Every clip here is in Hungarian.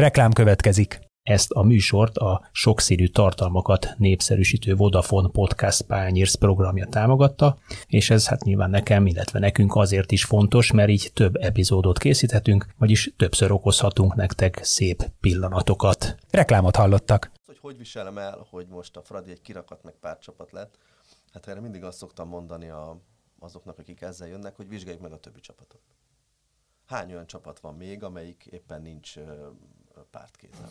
Reklám következik. Ezt a műsort a sokszínű tartalmakat népszerűsítő Vodafone Podcast Pányérsz programja támogatta, és ez hát nyilván nekem, illetve nekünk azért is fontos, mert így több epizódot készíthetünk, vagyis többször okozhatunk nektek szép pillanatokat. Reklámot hallottak. Hogy hogy viselem el, hogy most a Fradi egy kirakat meg pár csapat lett, hát erre mindig azt szoktam mondani a, azoknak, akik ezzel jönnek, hogy vizsgáljuk meg a többi csapatot. Hány olyan csapat van még, amelyik éppen nincs pártkézen?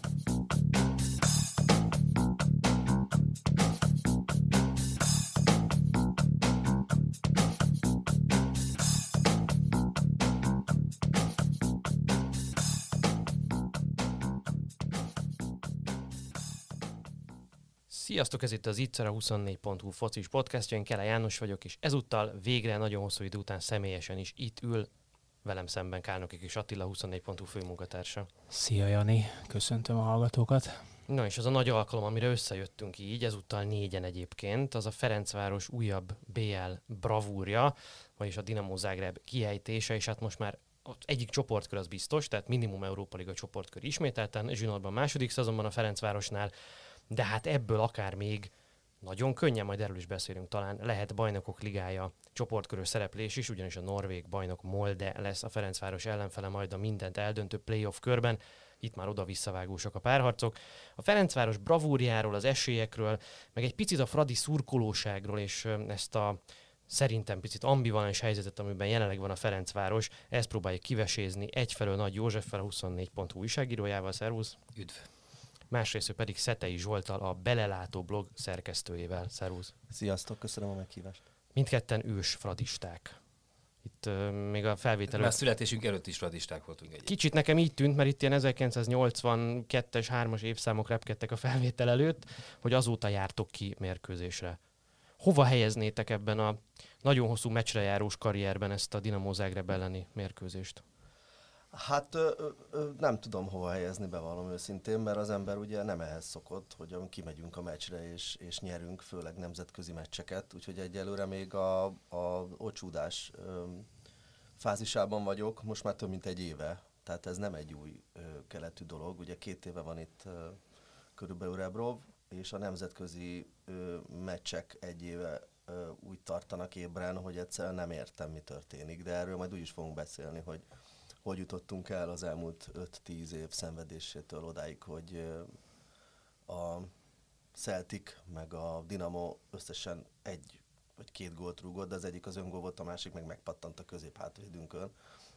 Sziasztok, ez itt az Ittszer a 24.hu focis podcastja, én Kele János vagyok, és ezúttal végre nagyon hosszú idő után személyesen is itt ül velem szemben Kárnoki és Attila, 24.hu főmunkatársa. Szia Jani, köszöntöm a hallgatókat. Na és az a nagy alkalom, amire összejöttünk így, ezúttal négyen egyébként, az a Ferencváros újabb BL bravúrja, vagyis a Dinamo Zágráb kiejtése, és hát most már az egyik csoportkör az biztos, tehát minimum Európa Liga csoportkör ismételten, Zsinórban második szezonban a Ferencvárosnál, de hát ebből akár még nagyon könnyen, majd erről is beszélünk talán, lehet bajnokok ligája csoportkörös szereplés is, ugyanis a norvég bajnok Molde lesz a Ferencváros ellenfele majd a mindent eldöntő playoff körben. Itt már oda visszavágósak a párharcok. A Ferencváros bravúrjáról, az esélyekről, meg egy picit a Fradi szurkolóságról, és ezt a szerintem picit ambivalens helyzetet, amiben jelenleg van a Ferencváros, ezt próbáljuk kivesézni egyfelől Nagy Józseffel, a 24.hu újságírójával. Szervusz! Üdv! Másrészt pedig Szetei Zsoltal, a Belelátó blog szerkesztőjével. Szervusz! Sziasztok, köszönöm a meghívást! Mindketten ős fradisták. Itt uh, még a felvétel... Már születésünk előtt is fradisták voltunk egy. Kicsit nekem így tűnt, mert itt ilyen 1982-es, 3-as évszámok repkedtek a felvétel előtt, hogy azóta jártok ki mérkőzésre. Hova helyeznétek ebben a nagyon hosszú meccsre járós karrierben ezt a Dinamo Zágráb elleni mérkőzést? Hát ö, ö, nem tudom hova helyezni, bevallom őszintén, mert az ember ugye nem ehhez szokott, hogy kimegyünk a meccsre és, és nyerünk, főleg nemzetközi meccseket, úgyhogy egyelőre még a, a ocsúdás ö, fázisában vagyok, most már több mint egy éve, tehát ez nem egy új ö, keletű dolog, ugye két éve van itt ö, körülbelül Rebrov, és a nemzetközi ö, meccsek egy éve ö, úgy tartanak ébren, hogy egyszerűen nem értem, mi történik, de erről majd úgy is fogunk beszélni, hogy hogy jutottunk el az elmúlt 5-10 év szenvedésétől odáig, hogy a Celtic meg a Dinamo összesen egy vagy két gólt rúgott, de az egyik az öngól volt, a másik meg megpattant a középhátvédünkön,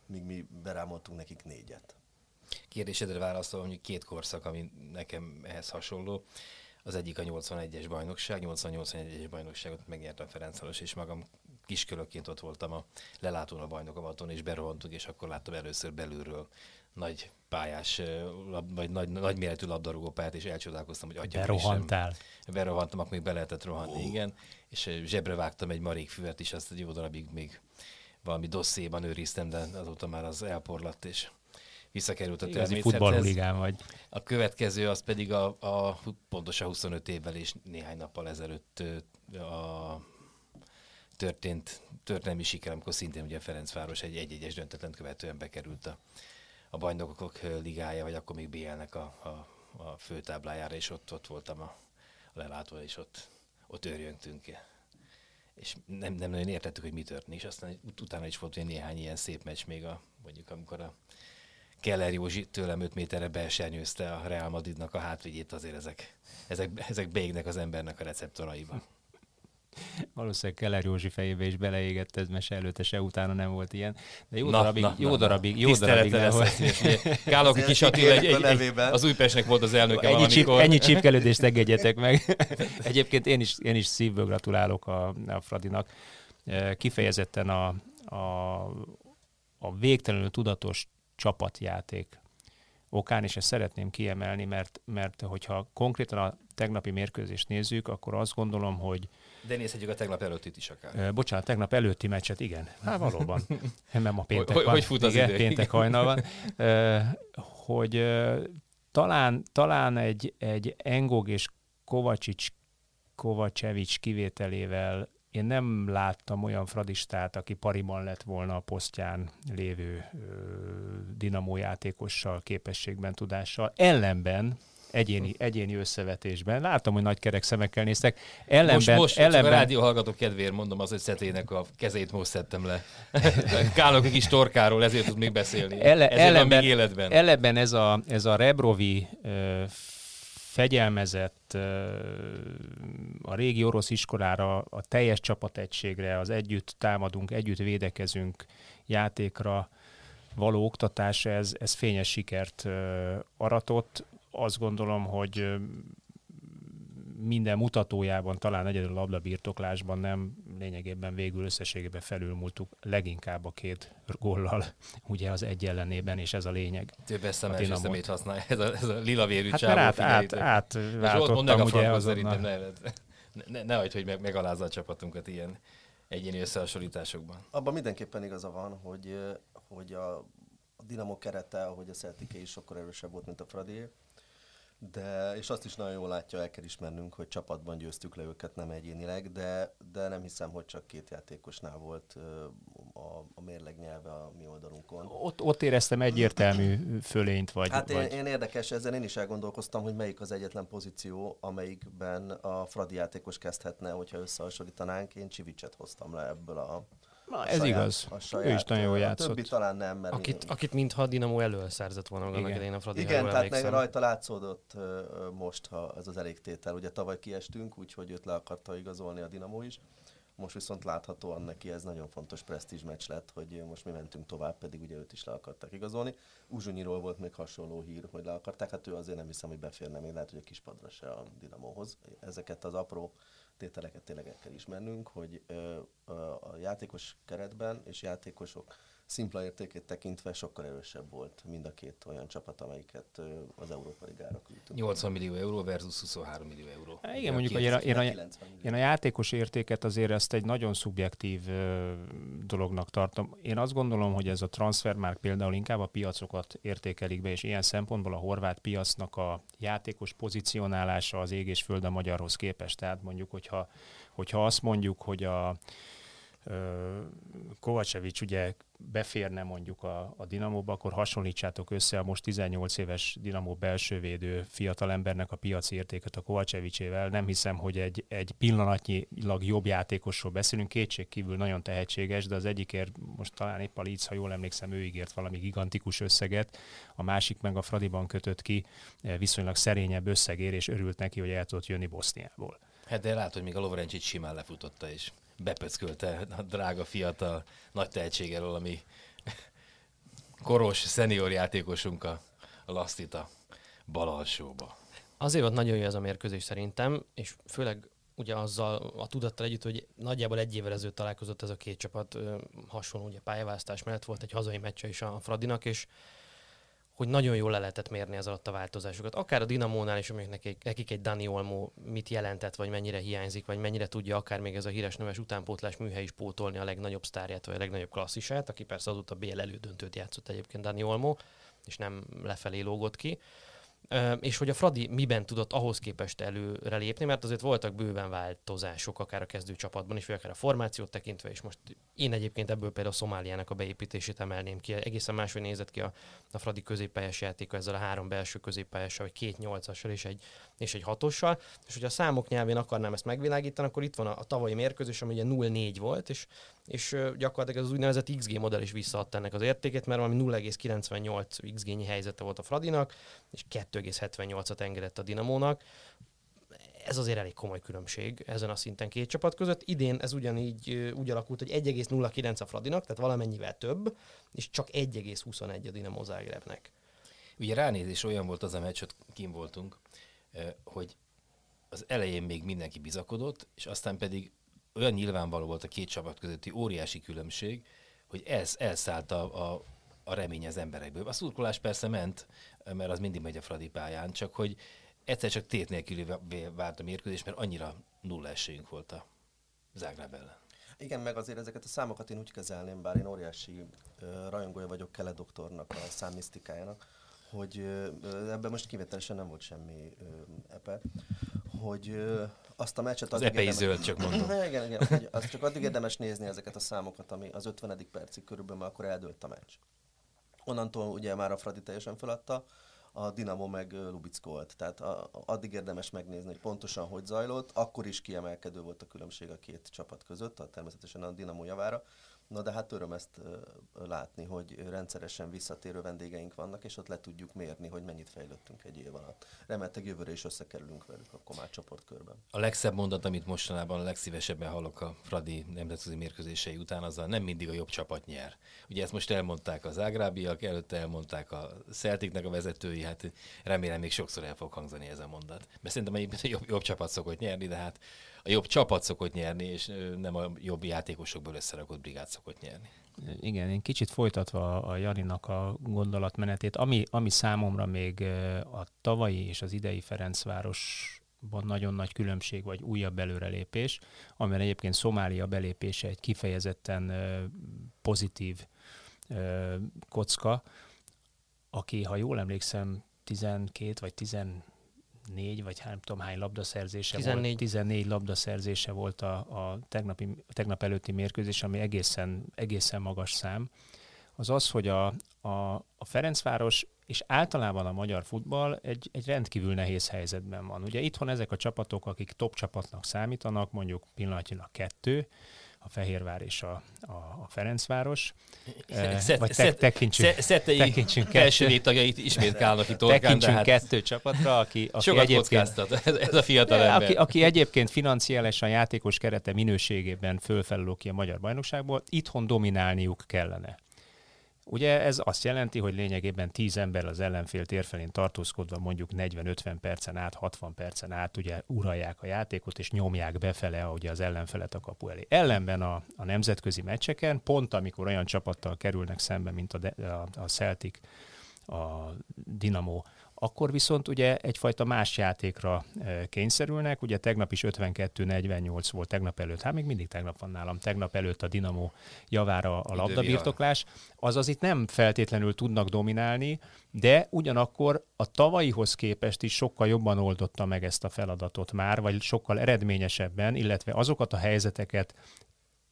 míg mi berámoltunk nekik négyet. Kérdésedre válaszolom, hogy két korszak, ami nekem ehhez hasonló. Az egyik a 81-es bajnokság, 88-81-es bajnokságot megnyertem Ferencváros, és magam kiskörökként ott voltam a lelátón a bajnokavaton, és berohantunk, és akkor láttam először belülről nagy pályás, vagy nagy, nagy méretű labdarúgó pályát, és elcsodálkoztam, hogy atya Berohantál. Berohantam, akkor még be lehetett rohanni, oh. igen. És zsebre vágtam egy marék füvet is, azt egy jó darabig még valami dosszéban őriztem, de azóta már az elporlatt, és visszakerült a természethez. vagy. A következő az pedig a, a pontosan 25 évvel és néhány nappal ezelőtt a történt történelmi siker, amikor szintén ugye Ferencváros egy egy-egyes döntetlen követően bekerült a, a bajnokok ligája, vagy akkor még BL-nek a, a, a főtáblájára, és ott, ott voltam a, a lelátó, és ott, ott őrjöntünk. És nem, nem nagyon értettük, hogy mi történik, és aztán ut- utána is volt néhány ilyen szép meccs még, a, mondjuk amikor a Keller Józsi tőlem 5 méterre belsernyőzte a Real Madridnak a hátvédjét, azért ezek, ezek, ezek beégnek az embernek a receptoraiba. Valószínűleg Keller Józsi fejébe is beleégett ez mese előtte, se utána nem volt ilyen. De jó na, darabig, na, jó na, darabig, jó darabig. Kálok Kis Attila egy, egy, egy, az Újpestnek volt az elnöke ennyi, csíp, ennyi csípkelődést engedjetek meg. Egyébként én is, én is szívből gratulálok a, a Fradinak. E, kifejezetten a, a, a végtelenül tudatos csapatjáték okán, és ezt szeretném kiemelni, mert, mert hogyha konkrétan a tegnapi mérkőzést nézzük, akkor azt gondolom, hogy de nézhetjük a tegnap előttit is akár. Bocsánat, tegnap előtti meccset, igen. Hát valóban. Nem a péntek hogy, van. Hogy fut az igen, idő? Péntek hajnal van. Hogy talán, talán egy, egy Engog és Kovacsics, Kovacsevics kivételével én nem láttam olyan fradistát, aki pariban lett volna a posztján lévő ö, dinamó játékossal, képességben, tudással. Ellenben egyéni, egyéni összevetésben. Láttam, hogy nagy kerek szemekkel néztek. Ellenben, most, most ellenben... a rádió hallgató kedvéért mondom az, hogy Szetének a kezét most szedtem le. Kálok egy kis torkáról, ezért tud még beszélni. Elle, ezért ellenben, még életben. ellenben ez a, ez a Rebrovi ö, fegyelmezett a régi orosz iskolára, a teljes csapategységre, az együtt támadunk, együtt védekezünk játékra való oktatás, ez, ez fényes sikert aratott. Azt gondolom, hogy minden mutatójában, talán egyedül a labdabirtoklásban nem lényegében végül összességében felülmúltuk leginkább a két góllal, ugye az egy ellenében, és ez a lényeg. Több eszem a első Dinamót. szemét használja, ez a, ez a lila vérű Hát csávó, mert át, át, a ugye azonnal. szerintem ne, ne, ne, ne hagyd, hogy meg, megalázza a csapatunkat ilyen egyéni összehasonlításokban. Abban mindenképpen igaza van, hogy, hogy a, a Dinamo kerete, ahogy a Celtic is sokkal erősebb volt, mint a Fradi. De, és azt is nagyon jól látja, el kell ismernünk, hogy csapatban győztük le őket, nem egyénileg, de, de nem hiszem, hogy csak két játékosnál volt a, a mérleg nyelve a mi oldalunkon. Ott, ott éreztem egyértelmű fölényt, vagy, Hát én, vagy én érdekes, ezzel én is elgondolkoztam, hogy melyik az egyetlen pozíció, amelyikben a Fradi játékos kezdhetne, hogyha összehasonlítanánk. Én Csivicset hoztam le ebből a Na, ez igaz. A Ő is nagyon jól a játszott. többi talán nem, mert Akit, én- akit mintha a Dinamo elől szerzett volna annak Igen. idején a Fradi, igen, tehát meg rajta látszódott ö, most, ha ez az elégtétel. Ugye tavaly kiestünk, úgyhogy őt le akarta igazolni a Dinamo is. Most viszont láthatóan neki ez nagyon fontos presztízs meccs lett, hogy most mi mentünk tovább, pedig ugye őt is le akarták igazolni. Uzsunyiról volt még hasonló hír, hogy le akarták, hát ő azért nem hiszem, hogy beférne még, lehet, hogy a kispadra se a Dinamóhoz. Ezeket az apró tételeket tényleg el kell ismernünk, hogy a játékos keretben és játékosok szimpla értékét tekintve sokkal erősebb volt mind a két olyan csapat, amelyiket az Európa Ligára küldtünk. 80 millió euró versus 23 millió euró. Hát igen, mondjuk, hogy én a, én, a, 90 millió. én a játékos értéket azért ezt egy nagyon szubjektív ö, dolognak tartom. Én azt gondolom, hogy ez a transfermárk például inkább a piacokat értékelik be, és ilyen szempontból a horvát piacnak a játékos pozícionálása az ég és föld a magyarhoz képest. Tehát mondjuk, hogyha, hogyha azt mondjuk, hogy a ö, Kovacevic ugye beférne mondjuk a, a Dinamóba, akkor hasonlítsátok össze a most 18 éves Dinamó belsővédő fiatalembernek a piaci értéket a Kovacevicével. Nem hiszem, hogy egy, egy pillanatnyilag jobb játékosról beszélünk, kétség kívül nagyon tehetséges, de az egyikért most talán épp a Leeds, ha jól emlékszem, ő ígért valami gigantikus összeget, a másik meg a Fradiban kötött ki eh, viszonylag szerényebb összegér, és örült neki, hogy el tudott jönni Boszniából. Hát de látod, hogy még a Lovrencsit simán lefutotta, és bepöckölte a drága fiatal nagy tehetség ami koros, szenior játékosunk a Lasztita bal alsóba. Azért volt nagyon jó ez a mérkőzés szerintem, és főleg ugye azzal a tudattal együtt, hogy nagyjából egy évvel ezelőtt találkozott ez a két csapat ö, hasonló ugye pályaválasztás mellett volt egy hazai meccse is a Fradinak, és hogy nagyon jól le lehetett mérni ez alatt a változásokat. Akár a Dinamónál is, amelyek nekik, nekik egy Dani Olmo mit jelentett, vagy mennyire hiányzik, vagy mennyire tudja akár még ez a híres neves utánpótlás műhely is pótolni a legnagyobb sztárját, vagy a legnagyobb klasszisát, aki persze azóta BL elődöntőt játszott egyébként Dani Olmo, és nem lefelé lógott ki. És hogy a Fradi miben tudott ahhoz képest előre lépni, mert azért voltak bőven változások, akár a kezdőcsapatban is, vagy akár a formációt tekintve, és most én egyébként ebből például a Szomáliának a beépítését emelném ki. Egészen máshogy nézett ki a, a Fradi középpályás játéka ezzel a három belső középpályással, vagy két nyolcassal és egy, és egy hatossal. És hogy a számok nyelvén akarnám ezt megvilágítani, akkor itt van a, a tavalyi mérkőzés, ami ugye 0-4 volt, és, és gyakorlatilag az úgynevezett XG modell is visszaadta ennek az értékét, mert valami 0,98 XG-nyi helyzete volt a Fradinak, és 2,78-at engedett a Dinamónak. Ez azért elég komoly különbség ezen a szinten két csapat között. Idén ez ugyanígy úgy alakult, hogy 1,09 a Fradinak, tehát valamennyivel több, és csak 1,21 a Dinamo Zágrebnek. Ugye ránézés olyan volt az a meccs, ott kim voltunk, hogy az elején még mindenki bizakodott, és aztán pedig olyan nyilvánvaló volt a két csapat közötti óriási különbség, hogy ez elszállt a, a, a remény az emberekből. A szurkolás persze ment, mert az mindig megy a Fradi pályán, csak hogy egyszer csak tét nélkül várt a mérkőzés, mert annyira nulla esélyünk volt a Zágráb ellen. Igen, meg azért ezeket a számokat én úgy kezelném, bár én óriási ö, rajongója vagyok Kele doktornak, a számmisztikájának, hogy ö, ebben most kivételesen nem volt semmi ö, epe, hogy azt a meccset... Az epei zöld, csak mondom. Igen, igen, hogy azt csak addig érdemes nézni ezeket a számokat, ami az 50. percig körülbelül, mert akkor eldőlt a meccs. Onnantól ugye már a Fradi teljesen feladta, a Dinamo meg lubickolt. Tehát a- addig érdemes megnézni, hogy pontosan hogy zajlott. Akkor is kiemelkedő volt a különbség a két csapat között, a, természetesen a Dinamo javára. Na de hát öröm ezt látni, hogy rendszeresen visszatérő vendégeink vannak, és ott le tudjuk mérni, hogy mennyit fejlődtünk egy év alatt. Remélhetőleg jövőre is összekerülünk velük akkor már csoportkörben. A legszebb mondat, amit mostanában a legszívesebben hallok a Fradi nemzetközi mérkőzései után, az a nem mindig a jobb csapat nyer. Ugye ezt most elmondták az ágrábiak, előtte elmondták a Celticnek a vezetői, hát remélem még sokszor el fog hangzani ez a mondat. Mert szerintem egyébként a jobb, jobb csapat szokott nyerni, de hát a jobb csapat szokott nyerni, és nem a jobb játékosokból összerakott brigád szokott nyerni. Igen, én kicsit folytatva a Janinak a gondolatmenetét, ami, ami számomra még a tavalyi és az idei Ferencvárosban nagyon nagy különbség, vagy újabb előrelépés, amiben egyébként Szomália belépése egy kifejezetten pozitív kocka, aki, ha jól emlékszem, 12 vagy 14 vagy nem tudom hány labdaszerzése 14. volt. 14 labdaszerzése volt a, a tegnapi, tegnap előtti mérkőzés, ami egészen, egészen magas szám. Az az, hogy a, a, a Ferencváros és általában a magyar futball egy, egy rendkívül nehéz helyzetben van. Ugye itthon ezek a csapatok, akik top csapatnak számítanak, mondjuk pillanatnyilag kettő, a Fehérvár és a, a, a Ferencváros. Eh, Szed- vagy szed- tek, tekintsünk, kettő- ismét kálnak tekintsünk hát kettő csapatra, aki, aki sokat egyébként ez, ez a fiatal de, ember. aki, aki egyébként financiálisan játékos kerete minőségében fölfelelő ki a magyar bajnokságból, itthon dominálniuk kellene. Ugye ez azt jelenti, hogy lényegében 10 ember az ellenfél térfelén tartózkodva mondjuk 40-50 percen át, 60 percen át ugye uralják a játékot, és nyomják befele ugye az ellenfelet a kapu elé. Ellenben a, a nemzetközi meccseken, pont amikor olyan csapattal kerülnek szembe, mint a, a, a Celtic, a Dinamo, akkor viszont ugye egyfajta más játékra eh, kényszerülnek. Ugye tegnap is 52-48 volt tegnap előtt, hát még mindig tegnap van nálam, tegnap előtt a Dinamo javára a labdabirtoklás. Azaz itt nem feltétlenül tudnak dominálni, de ugyanakkor a tavalyihoz képest is sokkal jobban oldotta meg ezt a feladatot már, vagy sokkal eredményesebben, illetve azokat a helyzeteket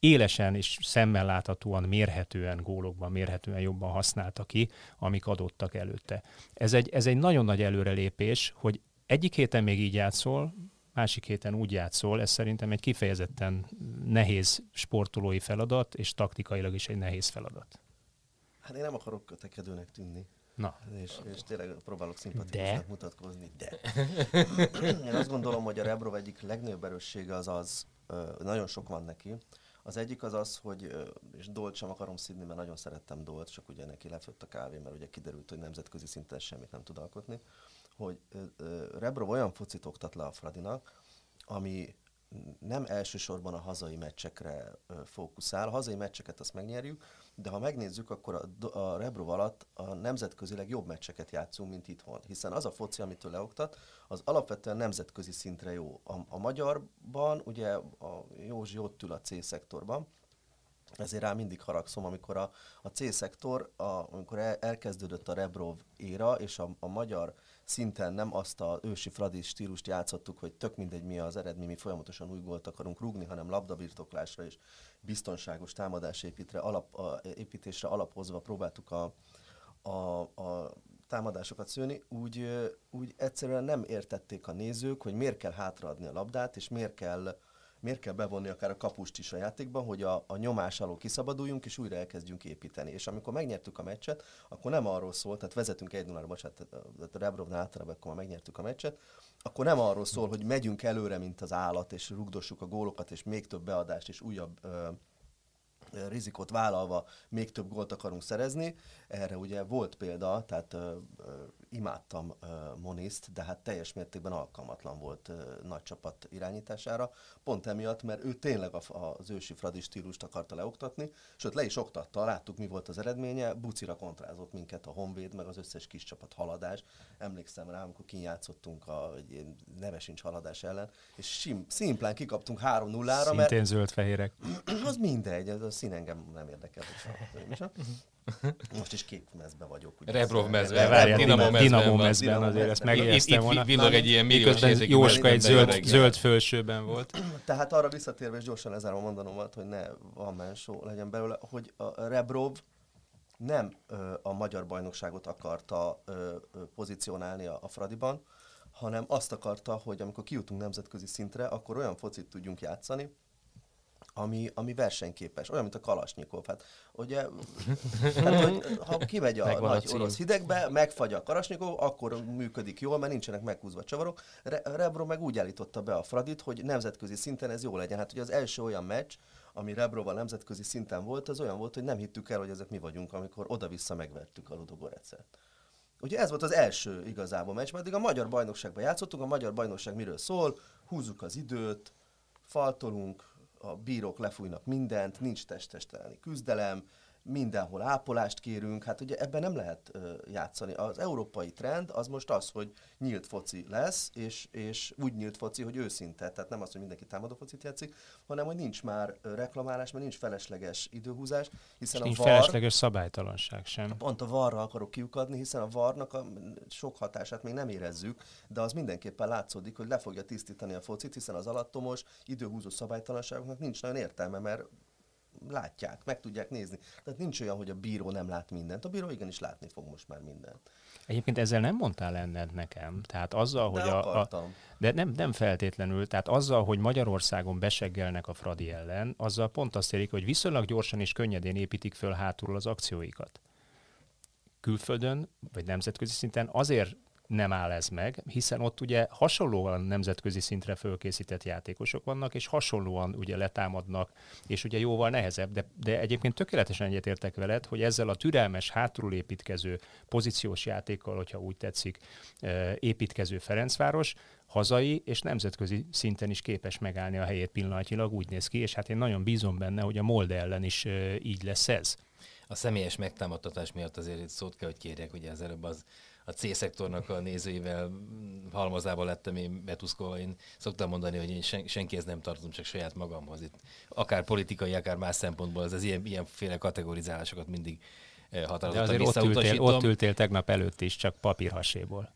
élesen és szemmel láthatóan, mérhetően, gólokban mérhetően jobban használta ki, amik adottak előtte. Ez egy, ez egy nagyon nagy előrelépés, hogy egyik héten még így játszol, másik héten úgy játszol, ez szerintem egy kifejezetten nehéz sportolói feladat, és taktikailag is egy nehéz feladat. Hát én nem akarok kötekedőnek tűnni. Na, És, és tényleg próbálok De? szimpatikusnak mutatkozni, de. Én azt gondolom, hogy a Rebrov egyik legnagyobb erőssége az az, nagyon sok van neki. Az egyik az az, hogy, és Dolt sem akarom szidni, mert nagyon szerettem Dolt, csak ugye neki lefött a kávé, mert ugye kiderült, hogy nemzetközi szinten semmit nem tud alkotni, hogy Rebrov olyan focit oktat le a Fradinak, ami nem elsősorban a hazai meccsekre fókuszál. A hazai meccseket azt megnyerjük, de ha megnézzük, akkor a, a Rebrov alatt a nemzetközileg jobb meccseket játszunk, mint itthon. Hiszen az a foci, amit ő leoktat, az alapvetően nemzetközi szintre jó. A, a magyarban, ugye a Józsi ott ül a C-szektorban, ezért rá mindig haragszom, amikor a, a C-szektor, a, amikor el, elkezdődött a Rebrov éra, és a, a magyar szinten nem azt a ősi Fradi stílust játszottuk, hogy tök mindegy mi az eredmény, mi folyamatosan új gólt akarunk rúgni, hanem labdabirtoklásra és biztonságos támadásépítre, alap, építésre alapozva próbáltuk a, a, a támadásokat szőni, úgy, úgy egyszerűen nem értették a nézők, hogy miért kell hátraadni a labdát, és miért kell, miért kell bevonni akár a kapust is a játékban, hogy a, a nyomás alól kiszabaduljunk, és újra elkezdjünk építeni. És amikor megnyertük a meccset, akkor nem arról szólt, tehát vezetünk 1 0 bocsánat, Rebrovnál általában akkor már megnyertük a meccset, akkor nem arról szól, hogy megyünk előre, mint az állat, és rugdossuk a gólokat, és még több beadást, és újabb ö, rizikot vállalva még több gólt akarunk szerezni. Erre ugye volt példa, tehát ö, ö, imádtam ö, Moniszt, de hát teljes mértékben alkalmatlan volt ö, nagy csapat irányítására. Pont emiatt, mert ő tényleg a, az ősi Fradi stílust akarta leoktatni, sőt le is oktatta, láttuk mi volt az eredménye, bucira kontrázott minket a Honvéd, meg az összes kis csapat haladás. Emlékszem rá, amikor kinyátszottunk a neve sincs haladás ellen, és sim, szimplán kikaptunk 3-0-ra, mert szintén zöld-fehérek. az mindegy, az szín engem nem érdekel. Most is kék mezbe vagyok. Ugye Rebrov Ez- mezben. Várjál, Dinamo Dinamo, mezben Dinamo mezben Dinamo azért ezt. Itt, megjegyeztem itt volna. villog egy ilyen milliós Jóska egy zöld, zöld fölsőben volt. Tehát arra visszatérve, és gyorsan lezárom a mondanomat, hogy ne van mensó legyen belőle, hogy a Rebrov nem ö, a magyar bajnokságot akarta ö, ö, pozícionálni a, a Fradiban, hanem azt akarta, hogy amikor kijutunk nemzetközi szintre, akkor olyan focit tudjunk játszani, ami, ami versenyképes, olyan, mint a Kalasnyikov. Hát, ugye, hát, hogy ha kimegy a Megvan a nagy cím. orosz hidegbe, megfagy a Kalasnyikov, akkor működik jól, mert nincsenek meghúzva csavarok. Re- Rebro meg úgy állította be a Fradit, hogy nemzetközi szinten ez jó legyen. Hát ugye az első olyan meccs, ami Rebroval nemzetközi szinten volt, az olyan volt, hogy nem hittük el, hogy ezek mi vagyunk, amikor oda-vissza megvertük a Ludogorecet. Ugye ez volt az első igazából meccs, mert a magyar bajnokságban játszottunk, a magyar bajnokság miről szól, húzzuk az időt, faltolunk, a bírók lefújnak mindent, nincs testesteleni küzdelem, mindenhol ápolást kérünk, hát ugye ebben nem lehet játszani. Az európai trend az most az, hogy nyílt foci lesz, és, és úgy nyílt foci, hogy őszinte, tehát nem az, hogy mindenki támadó focit játszik, hanem hogy nincs már reklamálás, mert nincs felesleges időhúzás, hiszen Nincs a VAR, felesleges szabálytalanság sem. Pont a varra akarok kiukadni, hiszen a varnak a sok hatását még nem érezzük, de az mindenképpen látszódik, hogy le fogja tisztítani a focit, hiszen az alattomos, időhúzó szabálytalanságoknak nincs nagyon értelme, mert látják, meg tudják nézni. Tehát nincs olyan, hogy a bíró nem lát mindent. A bíró igenis látni fog most már mindent. Egyébként ezzel nem mondtál enned nekem. Tehát azzal, De hogy a, a, de nem, nem feltétlenül. Tehát azzal, hogy Magyarországon beseggelnek a Fradi ellen, azzal pont azt érik, hogy viszonylag gyorsan és könnyedén építik föl hátulról az akcióikat. Külföldön, vagy nemzetközi szinten azért nem áll ez meg, hiszen ott ugye hasonlóan nemzetközi szintre fölkészített játékosok vannak, és hasonlóan ugye letámadnak, és ugye jóval nehezebb, de, de egyébként tökéletesen egyetértek veled, hogy ezzel a türelmes, hátulról építkező pozíciós játékkal, hogyha úgy tetszik, eh, építkező Ferencváros, hazai és nemzetközi szinten is képes megállni a helyét pillanatnyilag, úgy néz ki, és hát én nagyon bízom benne, hogy a Molde ellen is eh, így lesz ez. A személyes megtámadtatás miatt azért szót kell, hogy kérjek, ugye az előbb az a C-szektornak a nézőivel halmazában lettem én betuszkolva. Én szoktam mondani, hogy én sen, senkihez nem tartozom, csak saját magamhoz. Itt akár politikai, akár más szempontból az, az ilyen, ilyenféle kategorizálásokat mindig eh, De határozottan azért ott ültél, ott ültél tegnap előtt is, csak papírhaséból.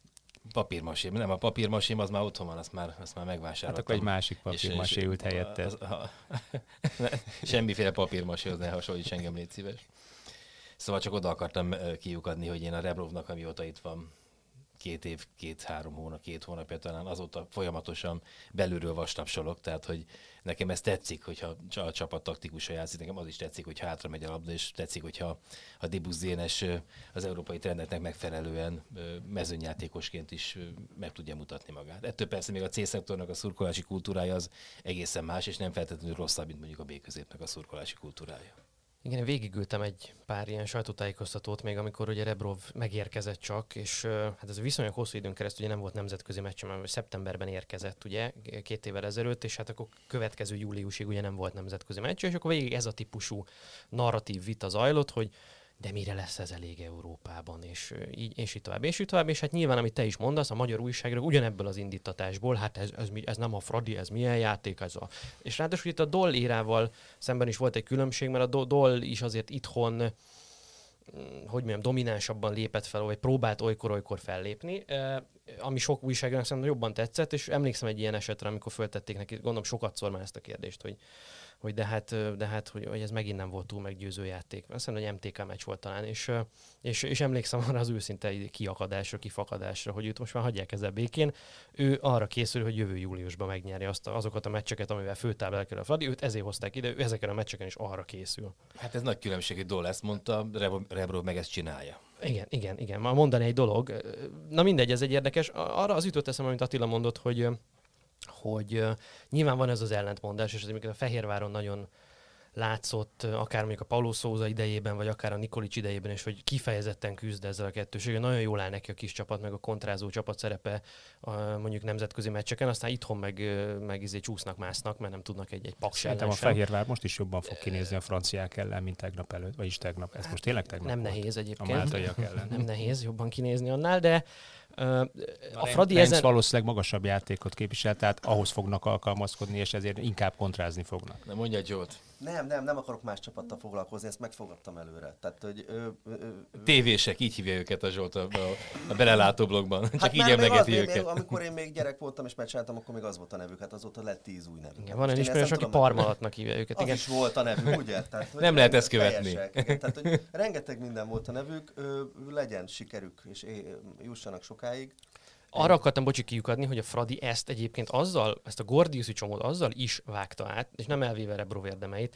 Papírmasém. Nem, a papírmasém az már otthon van, azt már, azt már Hát megvásároltam. akkor egy másik papírmasé ült helyette. az- ha- Semmiféle papírmaséhoz ne hasonlíts engem, légy szíves. Szóval csak oda akartam kiukadni, hogy én a Rebrovnak, amióta itt van, két év, két-három hónap, két hónapja talán azóta folyamatosan belülről vastapsolok, tehát hogy nekem ez tetszik, hogyha a csapat taktikusa játszik, nekem az is tetszik, hogy hátra megy a labda, és tetszik, hogyha a Dibusz Dénes az európai trendeknek megfelelően mezőnyjátékosként is meg tudja mutatni magát. Ettől persze még a C-szektornak a szurkolási kultúrája az egészen más, és nem feltétlenül rosszabb, mint mondjuk a B-középnek a szurkolási kultúrája. Igen, én végigültem egy pár ilyen sajtótájékoztatót még, amikor ugye Rebrov megérkezett csak, és hát ez viszonylag hosszú időn keresztül ugye nem volt nemzetközi meccs, mert szeptemberben érkezett ugye két évvel ezelőtt, és hát akkor következő júliusig ugye nem volt nemzetközi meccs, és akkor végig ez a típusú narratív vita zajlott, hogy de mire lesz ez elég Európában, és így, és így tovább, és így tovább, és hát nyilván, amit te is mondasz, a magyar újságírók ugyanebből az indítatásból, hát ez, ez, ez nem a Fradi, ez milyen játék, ez a... És ráadásul itt a Doll írával szemben is volt egy különbség, mert a Do- Doll is azért itthon mm, hogy mondjam, dominánsabban lépett fel, vagy próbált olykor-olykor fellépni, ami sok újságírónak szerintem jobban tetszett, és emlékszem egy ilyen esetre, amikor föltették neki, gondolom sokat szor már ezt a kérdést, hogy, hogy de hát, de hát hogy, hogy ez megint nem volt túl meggyőző játék. Azt hiszem, hogy MTK meccs volt talán, és, és, és emlékszem arra az őszinte kiakadásra, kifakadásra, hogy őt most már hagyják ezzel békén. Ő arra készül, hogy jövő júliusban megnyeri azt a, azokat a meccseket, amivel főtáblál kell a Fradi, őt ezért hozták ide, ő ezeken a meccseken is arra készül. Hát ez nagy különbség, hogy Dole ezt mondta, Rebrov, Rebrov meg ezt csinálja. Igen, igen, igen. Már mondani egy dolog. Na mindegy, ez egy érdekes. Arra az jutott eszembe, amit Attila mondott, hogy, hogy nyilván van ez az ellentmondás, és ez a Fehérváron nagyon látszott, akár mondjuk a Paulo Szóza idejében, vagy akár a Nikolic idejében is, hogy kifejezetten küzd ezzel a kettőséggel. Nagyon jól áll neki a kis csapat, meg a kontrázó csapat szerepe a, mondjuk nemzetközi meccseken, aztán itthon meg, meg izé csúsznak, másznak, mert nem tudnak egy, egy paks Szerintem ellen a. Fehérvár most is jobban fog kinézni a franciák ellen, mint tegnap előtt, vagyis tegnap. Ez most tényleg tegnap Nem volt. nehéz A egyébként. máltaiak ellen. nem nehéz jobban kinézni annál, de a Fradi ezen... valószínűleg magasabb játékot képvisel, tehát ahhoz fognak alkalmazkodni, és ezért inkább kontrázni fognak. Na mondja Zsolt. Nem, nem, nem akarok más csapattal foglalkozni, ezt megfogadtam előre. Tehát, hogy, ö, ö, ö, Tévések, így hívja őket a Zsolt a, a, a belelátó blogban. Hát Csak így emlegeti őket. Még, amikor én még gyerek voltam és megcsináltam, akkor még az volt a nevük, hát azóta lett tíz új nevük. Igen, van egy ismerős, aki parmalatnak hívja őket. Az igen. is volt a nevük, ugye? Tehát, hogy nem lehet ezt követni. Igen, tehát, hogy rengeteg minden volt a nevük, ö, legyen sikerük, és jussanak sokáig. Arra akartam, bocsi, kiukadni, hogy a Fradi ezt egyébként azzal, ezt a Gordiuszi csomót azzal is vágta át, és nem elvéve Rebro érdemeit,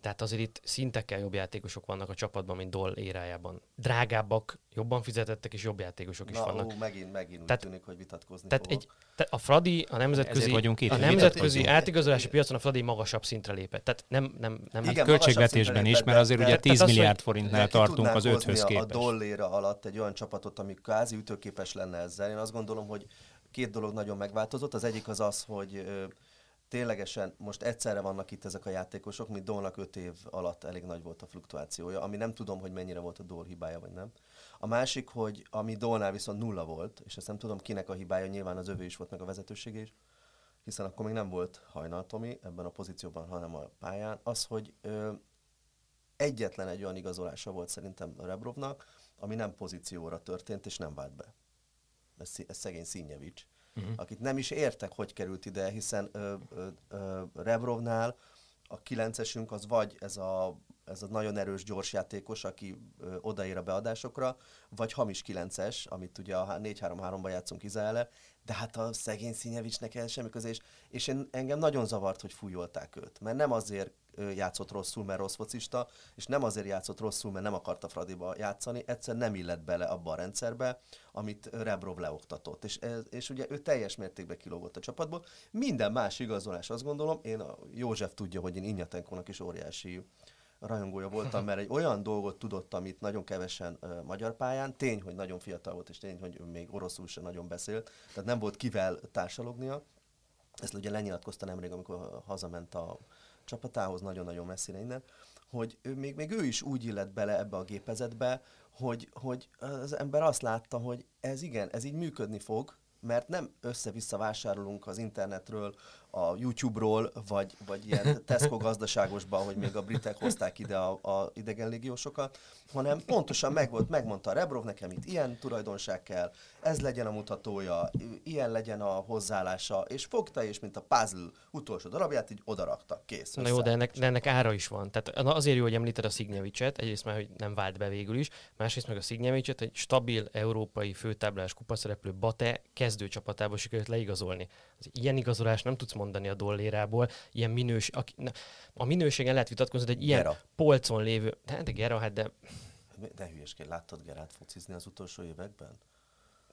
tehát azért itt szintekkel jobb játékosok vannak a csapatban, mint Doll érájában. Drágábbak, jobban fizetettek, és jobb játékosok is Na, vannak. Ó, megint, megint tehát, úgy tűnik, hogy vitatkozni tehát Egy, tehát a Fradi a nemzetközi, vagyunk itt, a nemzetközi átigazolási piacon a Fradi magasabb szintre lépett. Tehát nem, nem, nem Igen, költségvetésben is, mert azért ugye 10 milliárd az, forintnál tartunk az öthöz képest. a dolléra alatt egy olyan csapatot, ami kázi ütőképes lenne ezzel. Én azt gondolom, hogy két dolog nagyon megváltozott. Az egyik az az, hogy ténylegesen most egyszerre vannak itt ezek a játékosok, mint Dolnak öt év alatt elég nagy volt a fluktuációja, ami nem tudom, hogy mennyire volt a Dol hibája, vagy nem. A másik, hogy ami Dolnál viszont nulla volt, és ezt nem tudom kinek a hibája, nyilván az övé is volt, meg a vezetőség is, hiszen akkor még nem volt Hajnal Tomi ebben a pozícióban, hanem a pályán, az, hogy ö, egyetlen egy olyan igazolása volt szerintem Rebrovnak, ami nem pozícióra történt, és nem vált be. Ez, ez szegény Színyevics uh-huh. akit nem is értek, hogy került ide, hiszen ö, ö, ö, Rebrovnál a kilencesünk az vagy ez a, ez a nagyon erős gyors játékos, aki ö, odaér a beadásokra, vagy hamis kilences, amit ugye a 4-3-3-ban játszunk Izrael de hát a szegény Színyevicsnek el semmi közé, és, és én, engem nagyon zavart, hogy fújolták őt, mert nem azért játszott rosszul, mert rossz focista, és nem azért játszott rosszul, mert nem akarta Fradiba játszani, egyszer nem illett bele abba a rendszerbe, amit Rebrov leoktatott. És, és ugye ő teljes mértékben kilógott a csapatból. Minden más igazolás, azt gondolom, én a József tudja, hogy én Inyatenkónak is óriási rajongója voltam, mert egy olyan dolgot tudott, amit nagyon kevesen uh, magyar pályán, tény, hogy nagyon fiatal volt, és tény, hogy még oroszul sem nagyon beszélt, tehát nem volt kivel társalognia. Ezt ugye lenyilatkozta nemrég, amikor hazament a csapatához, nagyon-nagyon messzire innen, hogy ő, még, még ő is úgy illet bele ebbe a gépezetbe, hogy, hogy az ember azt látta, hogy ez igen, ez így működni fog, mert nem össze-vissza vásárolunk az internetről a YouTube-ról, vagy, vagy ilyen Tesco gazdaságosban, hogy még a britek hozták ide a, a idegen légiósokat, hanem pontosan meg volt, megmondta a Rebrov nekem itt ilyen tulajdonság kell, ez legyen a mutatója, ilyen legyen a hozzáállása, és fogta, és mint a puzzle utolsó darabját, így odarakta, kész. Na jó, de ennek, de ennek ára is van. Tehát azért jó, hogy említed a Szignyevicset, egyrészt már, hogy nem vált be végül is, másrészt meg a Szignyevicset egy stabil európai főtáblás kupaszereplő Bate kezdőcsapatába sikerült leigazolni. Az ilyen igazolás nem tudsz mondani a dollérából, ilyen minős, a, a minőségen lehet vitatkozni, de egy ilyen Gera. polcon lévő, de, de Gera, hát de... De hülyeskedj, láttad Gerát focizni az utolsó években?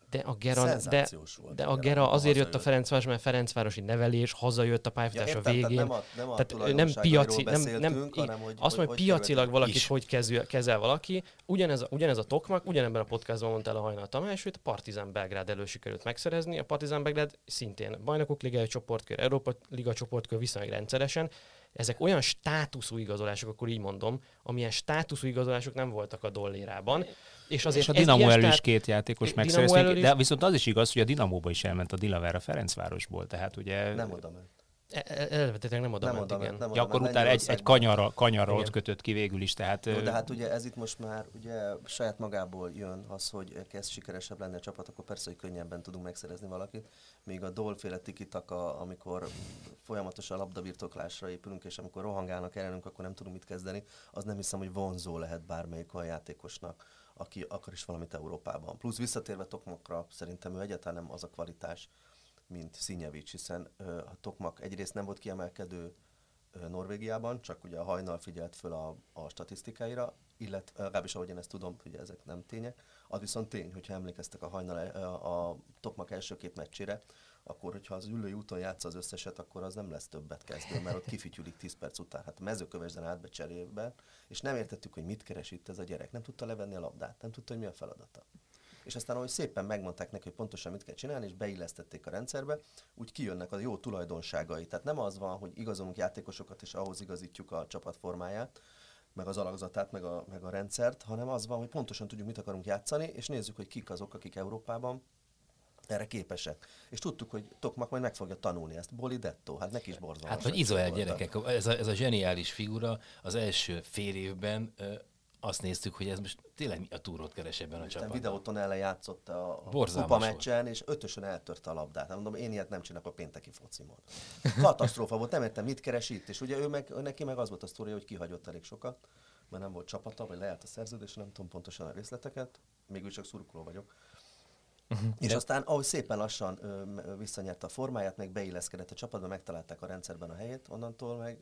De a Gera, de, de a Gera azért jött a Ferencváros, mert Ferencvárosi nevelés, hazajött a pályafutás ja, a végén. Nem, a, nem, a tehát nem piaci, nem, nem, hanem, hogy, azt mondja, hogy piacilag valakit is. hogy kezel, kezel valaki. Ugyanez, a, ugyanez a Tokmak, ugyanebben a podcastban mondta el a Hajnal Tamás, hogy a Partizán Belgrád elő sikerült megszerezni. A Partizán Belgrád szintén bajnokok ligai csoportkör, Európa liga csoportkör viszonylag rendszeresen ezek olyan státuszú igazolások, akkor így mondom, amilyen státuszú igazolások nem voltak a dollérában. És, azért és a Dinamo elő is két játékos megszerezték, de viszont az is igaz, hogy a Dinamóba is elment a Dilavera Ferencvárosból, tehát ugye... Nem oda ment. Elvetetek nem oda nem ment, oda igen. Nem akkor utána egy, egy kanyarra, kanyarra ott kötött ki végül is, tehát... Jó, de hát ugye ez itt most már ugye saját magából jön az, hogy kezd sikeresebb lenne a csapat, akkor persze, hogy könnyebben tudunk megszerezni valakit. Még a dolféle tikitaka, amikor folyamatosan labdabirtoklásra épülünk, és amikor rohangálnak ellenünk, akkor nem tudunk mit kezdeni, az nem hiszem, hogy vonzó lehet bármelyik olyan játékosnak, aki akar is valamit Európában. Plusz visszatérve Tokmakra, szerintem ő egyáltalán nem az a kvalitás, mint Színyevics, hiszen a Tokmak egyrészt nem volt kiemelkedő Norvégiában, csak ugye a hajnal figyelt föl a, a statisztikáira, illetve legalábbis ahogy én ezt tudom, hogy ezek nem tények. Az viszont tény, hogyha emlékeztek a hajnal a, a Tokmak első két meccsére, akkor hogyha az ülői úton játsza az összeset, akkor az nem lesz többet kezdő, mert ott kifityülik 10 perc után. Hát mezőkövesden átbecserélve, és nem értettük, hogy mit keres itt ez a gyerek. Nem tudta levenni a labdát, nem tudta, hogy mi a feladata és aztán ahogy szépen megmondták neki, hogy pontosan mit kell csinálni, és beillesztették a rendszerbe, úgy kijönnek a jó tulajdonságai. Tehát nem az van, hogy igazolunk játékosokat, és ahhoz igazítjuk a csapat formáját, meg az alakzatát, meg a, meg a rendszert, hanem az van, hogy pontosan tudjuk, mit akarunk játszani, és nézzük, hogy kik azok, akik Európában erre képesek. És tudtuk, hogy Tokmak majd meg fogja tanulni ezt. Boli Detto, hát neki is borzalmas. Hát vagy Izrael gyerekek, ez a, ez a zseniális figura az első fél évben ö, azt néztük, hogy ez most tényleg a túrót keres ebben a csapatban. videóton ellen játszott a, a kupa meccsen, és ötösön eltörte a labdát. Hát mondom, én ilyet nem csinálok a pénteki focimon. Katasztrófa volt, nem értem, mit keres itt. És ugye ő meg, neki meg az volt a sztoria, hogy kihagyott elég sokat, mert nem volt csapata, vagy lejárt a szerződés, nem tudom pontosan a részleteket. Mégis csak szurkoló vagyok. Mhm. És aztán, ahogy szépen lassan ö, visszanyerte a formáját, meg beilleszkedett a csapatba, megtalálták a rendszerben a helyét, onnantól meg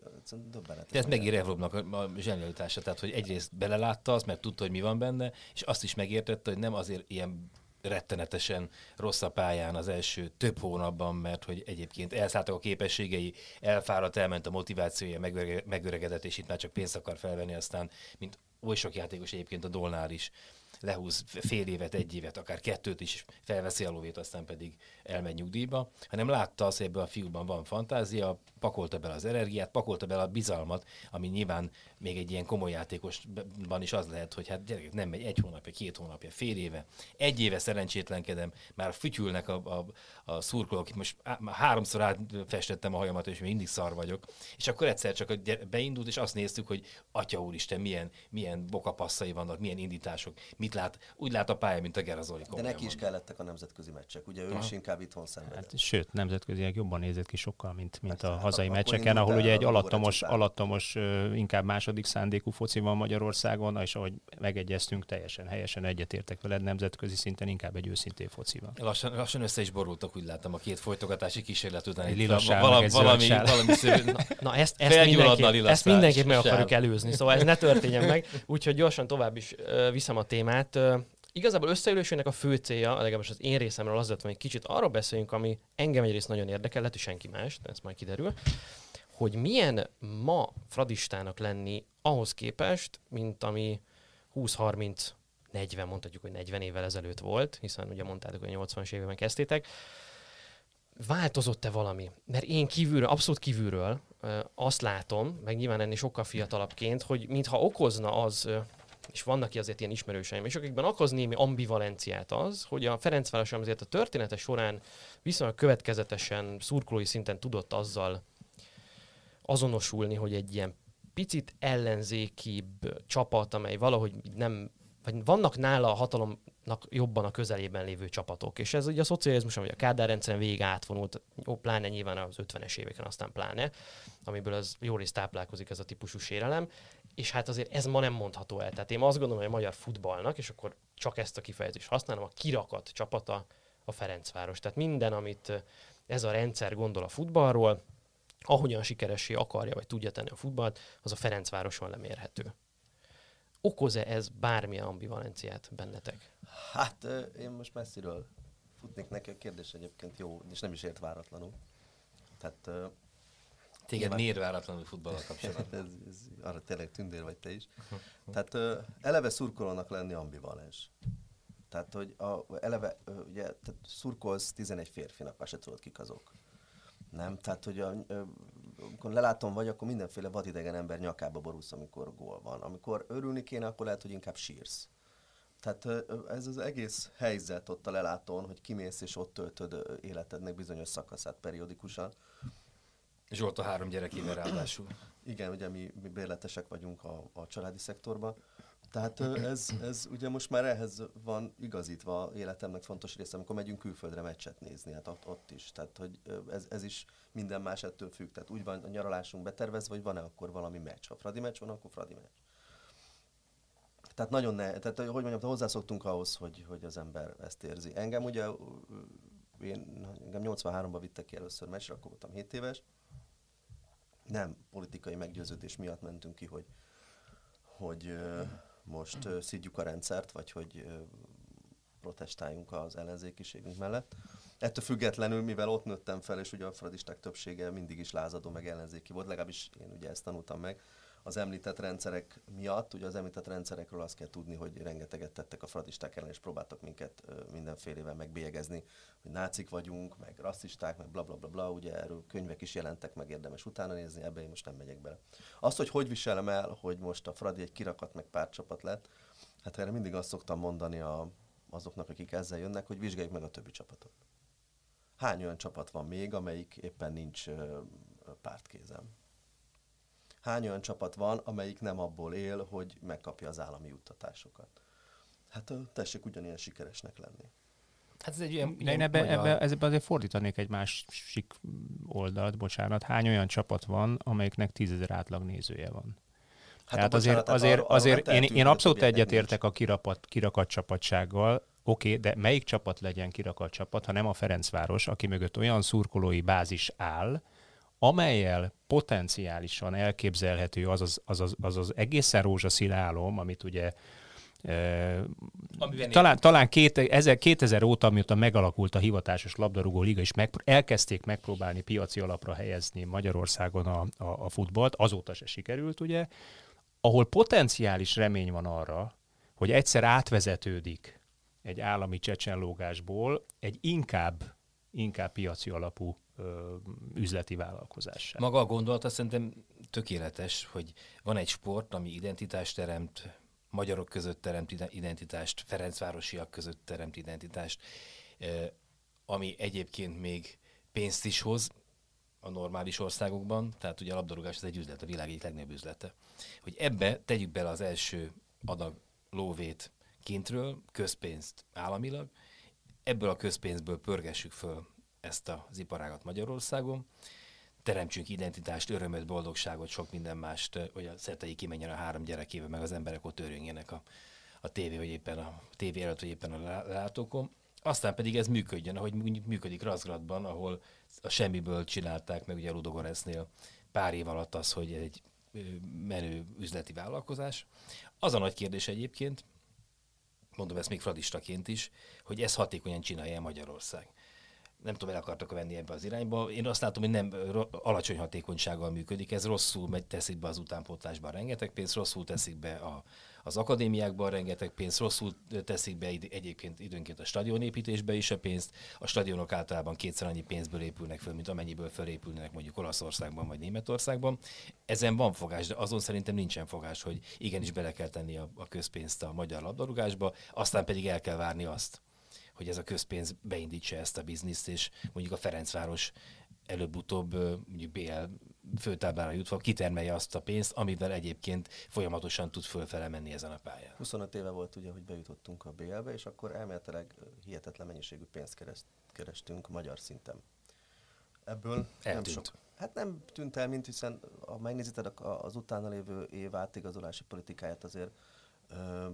döbbenetes. De ez megint Revlovnak a, a zsenialitása, tehát hogy egyrészt belelátta azt, mert tudta, hogy mi van benne, és azt is megértette, hogy nem azért ilyen rettenetesen rossz a pályán az első több hónapban, mert hogy egyébként elszálltak a képességei, elfáradt, elment a motivációja, megörege- megöregedett, és itt már csak pénzt akar felvenni, aztán, mint oly sok játékos egyébként a Dolnár is lehúz fél évet, egy évet, akár kettőt is felveszi a lovét, aztán pedig elmegy nyugdíjba, hanem látta azt, hogy ebben a fiúban van fantázia, pakolta bele az energiát, pakolta bele a bizalmat, ami nyilván még egy ilyen komoly játékosban is az lehet, hogy hát gyerekek, nem megy egy hónapja, két hónapja, fél éve, egy éve szerencsétlenkedem, már fütyülnek a, a, a szurkolók, most á, már háromszor átfestettem a hajamat, és még mindig szar vagyok, és akkor egyszer csak beindult, és azt néztük, hogy atya úristen, milyen, milyen bokapasszai vannak, milyen indítások, mit lát, úgy lát a pálya, mint a Gerazoli. De neki is kellettek a nemzetközi meccsek. Ugye ő is inkább itthon szenvedett. Hát, sőt, nemzetközileg jobban nézett ki sokkal, mint, mint Persze, a hát hazai meccseken, ahol ugye egy alattomos, alattomos, inkább második szándékú foci van Magyarországon, és ahogy megegyeztünk, teljesen helyesen egyetértek veled, nemzetközi szinten inkább egy őszintén foci van. Lassan, lassan össze is borultak, úgy láttam a két folytogatási kísérlet után. Egy lila sál, valami, zöld valami, valami szörny. Na ezt, ezt, a mindenképp, ezt mindenképp meg akarjuk előzni, szóval ez ne történjen meg. Úgyhogy gyorsan tovább is viszem a témát. Igazából összeülésének a fő célja, legalábbis az én részemről az lett, hogy egy kicsit arról beszéljünk, ami engem egyrészt nagyon érdekel, lehet, hogy senki más, de ez majd kiderül, hogy milyen ma fradistának lenni ahhoz képest, mint ami 20-30 40, mondhatjuk, hogy 40 évvel ezelőtt volt, hiszen ugye mondtátok, hogy 80-as években kezdtétek. Változott-e valami? Mert én kívülről, abszolút kívülről azt látom, meg nyilván ennél sokkal fiatalabbként, hogy mintha okozna az, és vannak ki azért ilyen ismerőseim, és akikben okoz némi ambivalenciát az, hogy a Ferencváros azért a története során viszonylag következetesen szurkolói szinten tudott azzal azonosulni, hogy egy ilyen picit ellenzékibb csapat, amely valahogy nem, vagy vannak nála a hatalomnak jobban a közelében lévő csapatok. És ez ugye a szocializmus, vagy a Kádár rendszeren végig átvonult, jó, pláne nyilván az 50-es éveken, aztán pláne, amiből az jó részt táplálkozik ez a típusú sérelem. És hát azért ez ma nem mondható el. Tehát én azt gondolom, hogy a magyar futballnak, és akkor csak ezt a kifejezést használom, a kirakat csapata a Ferencváros. Tehát minden, amit ez a rendszer gondol a futballról, ahogyan sikeressé akarja, vagy tudja tenni a futballt, az a Ferencvároson lemérhető. Okoz-e ez bármilyen ambivalenciát bennetek? Hát én most messziről futnék neki, a kérdés egyébként jó, és nem is ért váratlanul. Tehát Téged Nyilván. miért váratlanul futballal kapcsolatban? ez, ez, arra tényleg tündér vagy te is. Tehát ö, eleve szurkolónak lenni ambivalens. Tehát, hogy a, eleve, ö, ugye, tehát szurkolsz 11 férfinak, azt se tudod, kik azok. Nem? Tehát, hogy a, amikor lelátom vagy, akkor mindenféle vadidegen ember nyakába borulsz, amikor gól van. Amikor örülni kéne, akkor lehet, hogy inkább sírsz. Tehát ez az egész helyzet ott a lelátón, hogy kimész és ott töltöd életednek bizonyos szakaszát periódikusan. Zsolt a három gyerekével ráadásul. Igen, ugye mi, mi bérletesek vagyunk a, a családi szektorban. Tehát ez, ez ugye most már ehhez van igazítva életemnek fontos része, amikor megyünk külföldre meccset nézni, hát ott, ott is. Tehát, hogy ez, ez is minden más ettől függ. Tehát úgy van a nyaralásunk betervezve, hogy van-e akkor valami meccs. Ha Fradi meccs van, akkor Fradi meccs. Tehát nagyon ne, tehát hogy mondjam, hozzászoktunk ahhoz, hogy, hogy az ember ezt érzi. Engem ugye, én, engem 83-ban vittek ki először meccsre, akkor voltam 7 éves, nem politikai meggyőződés miatt mentünk ki, hogy, hogy most ö, szidjuk a rendszert, vagy hogy ö, protestáljunk az ellenzékiségünk mellett. Ettől függetlenül, mivel ott nőttem fel, és ugye a fradisták többsége mindig is lázadó, meg ellenzéki volt, legalábbis én ugye ezt tanultam meg, az említett rendszerek miatt, ugye az említett rendszerekről azt kell tudni, hogy rengeteget tettek a fradisták ellen, és próbáltak minket ö, mindenfélevel megbélyegezni, hogy nácik vagyunk, meg rasszisták, meg bla bla bla, bla ugye erről könyvek is jelentek, meg érdemes utána nézni, ebbe én most nem megyek bele. Azt, hogy hogy viselem el, hogy most a Fradi egy kirakat, meg párcsapat lett, hát erre mindig azt szoktam mondani a, azoknak, akik ezzel jönnek, hogy vizsgáljuk meg a többi csapatot. hány olyan csapat van még, amelyik éppen nincs pártkézem? Hány olyan csapat van, amelyik nem abból él, hogy megkapja az állami juttatásokat? Hát tessék ugyanilyen sikeresnek lenni. Hát ez egy ilyen, én ebbe, magyar... ebbe, ebbe azért fordítanék egy másik oldalt, bocsánat. Hány olyan csapat van, amelyiknek tízezer átlag nézője van? Hát Tehát azért, azért, arra, azért arra én, én abszolút egyetértek a kirapat, kirakat csapatsággal, Oké, okay, de melyik csapat legyen kirakat csapat, ha nem a Ferencváros, aki mögött olyan szurkolói bázis áll, amelyel potenciálisan elképzelhető az az, az, az, az, az egészen rózsaszín álom, amit ugye Amiben talán, talán két, 2000 óta, mióta megalakult a hivatásos labdarúgó liga, és meg, elkezdték megpróbálni piaci alapra helyezni Magyarországon a, a, a futballt, azóta se sikerült, ugye, ahol potenciális remény van arra, hogy egyszer átvezetődik egy állami csecsenlógásból egy inkább, inkább piaci alapú üzleti vállalkozássá. Maga a gondolata szerintem tökéletes, hogy van egy sport, ami identitást teremt, magyarok között teremt identitást, Ferencvárosiak között teremt identitást, ami egyébként még pénzt is hoz a normális országokban, tehát ugye a labdarúgás az egy üzlet, a világ egyik legnagyobb üzlete. Hogy ebbe tegyük bele az első adag lóvét kintről, közpénzt államilag, ebből a közpénzből pörgessük föl ezt az iparágat Magyarországon, teremtsünk identitást, örömöt, boldogságot, sok minden mást, hogy a Szetei kimenjen a három gyerekével, meg az emberek ott örüljenek a, a tévé, vagy éppen a tévé előtt, vagy éppen a látókon. Aztán pedig ez működjön, ahogy működik Razgradban, ahol a semmiből csinálták meg ugye Ludogoresznél pár év alatt az, hogy egy menő üzleti vállalkozás. Az a nagy kérdés egyébként, mondom ezt még fradistaként is, hogy ez hatékonyan csinálja Magyarország nem tudom, el akartak venni ebbe az irányba. Én azt látom, hogy nem alacsony hatékonysággal működik, ez rosszul megy, teszik be az utánpótlásban rengeteg pénzt, rosszul teszik be a, az akadémiákban rengeteg pénzt, rosszul teszik be egyébként időnként a stadionépítésbe is a pénzt. A stadionok általában kétszer annyi pénzből épülnek föl, mint amennyiből felépülnek mondjuk Olaszországban vagy Németországban. Ezen van fogás, de azon szerintem nincsen fogás, hogy igenis bele kell tenni a, a közpénzt a magyar labdarúgásba, aztán pedig el kell várni azt, hogy ez a közpénz beindítsa ezt a bizniszt, és mondjuk a Ferencváros előbb-utóbb mondjuk BL főtáblára jutva kitermelje azt a pénzt, amivel egyébként folyamatosan tud fölfele menni ezen a pályán. 25 éve volt ugye, hogy bejutottunk a BL-be, és akkor elméletileg hihetetlen mennyiségű pénzt kerestünk magyar szinten. Ebből Eltűnt. nem sok. Hát nem tűnt el, mint hiszen ha megnézitek az utána lévő év átigazolási politikáját azért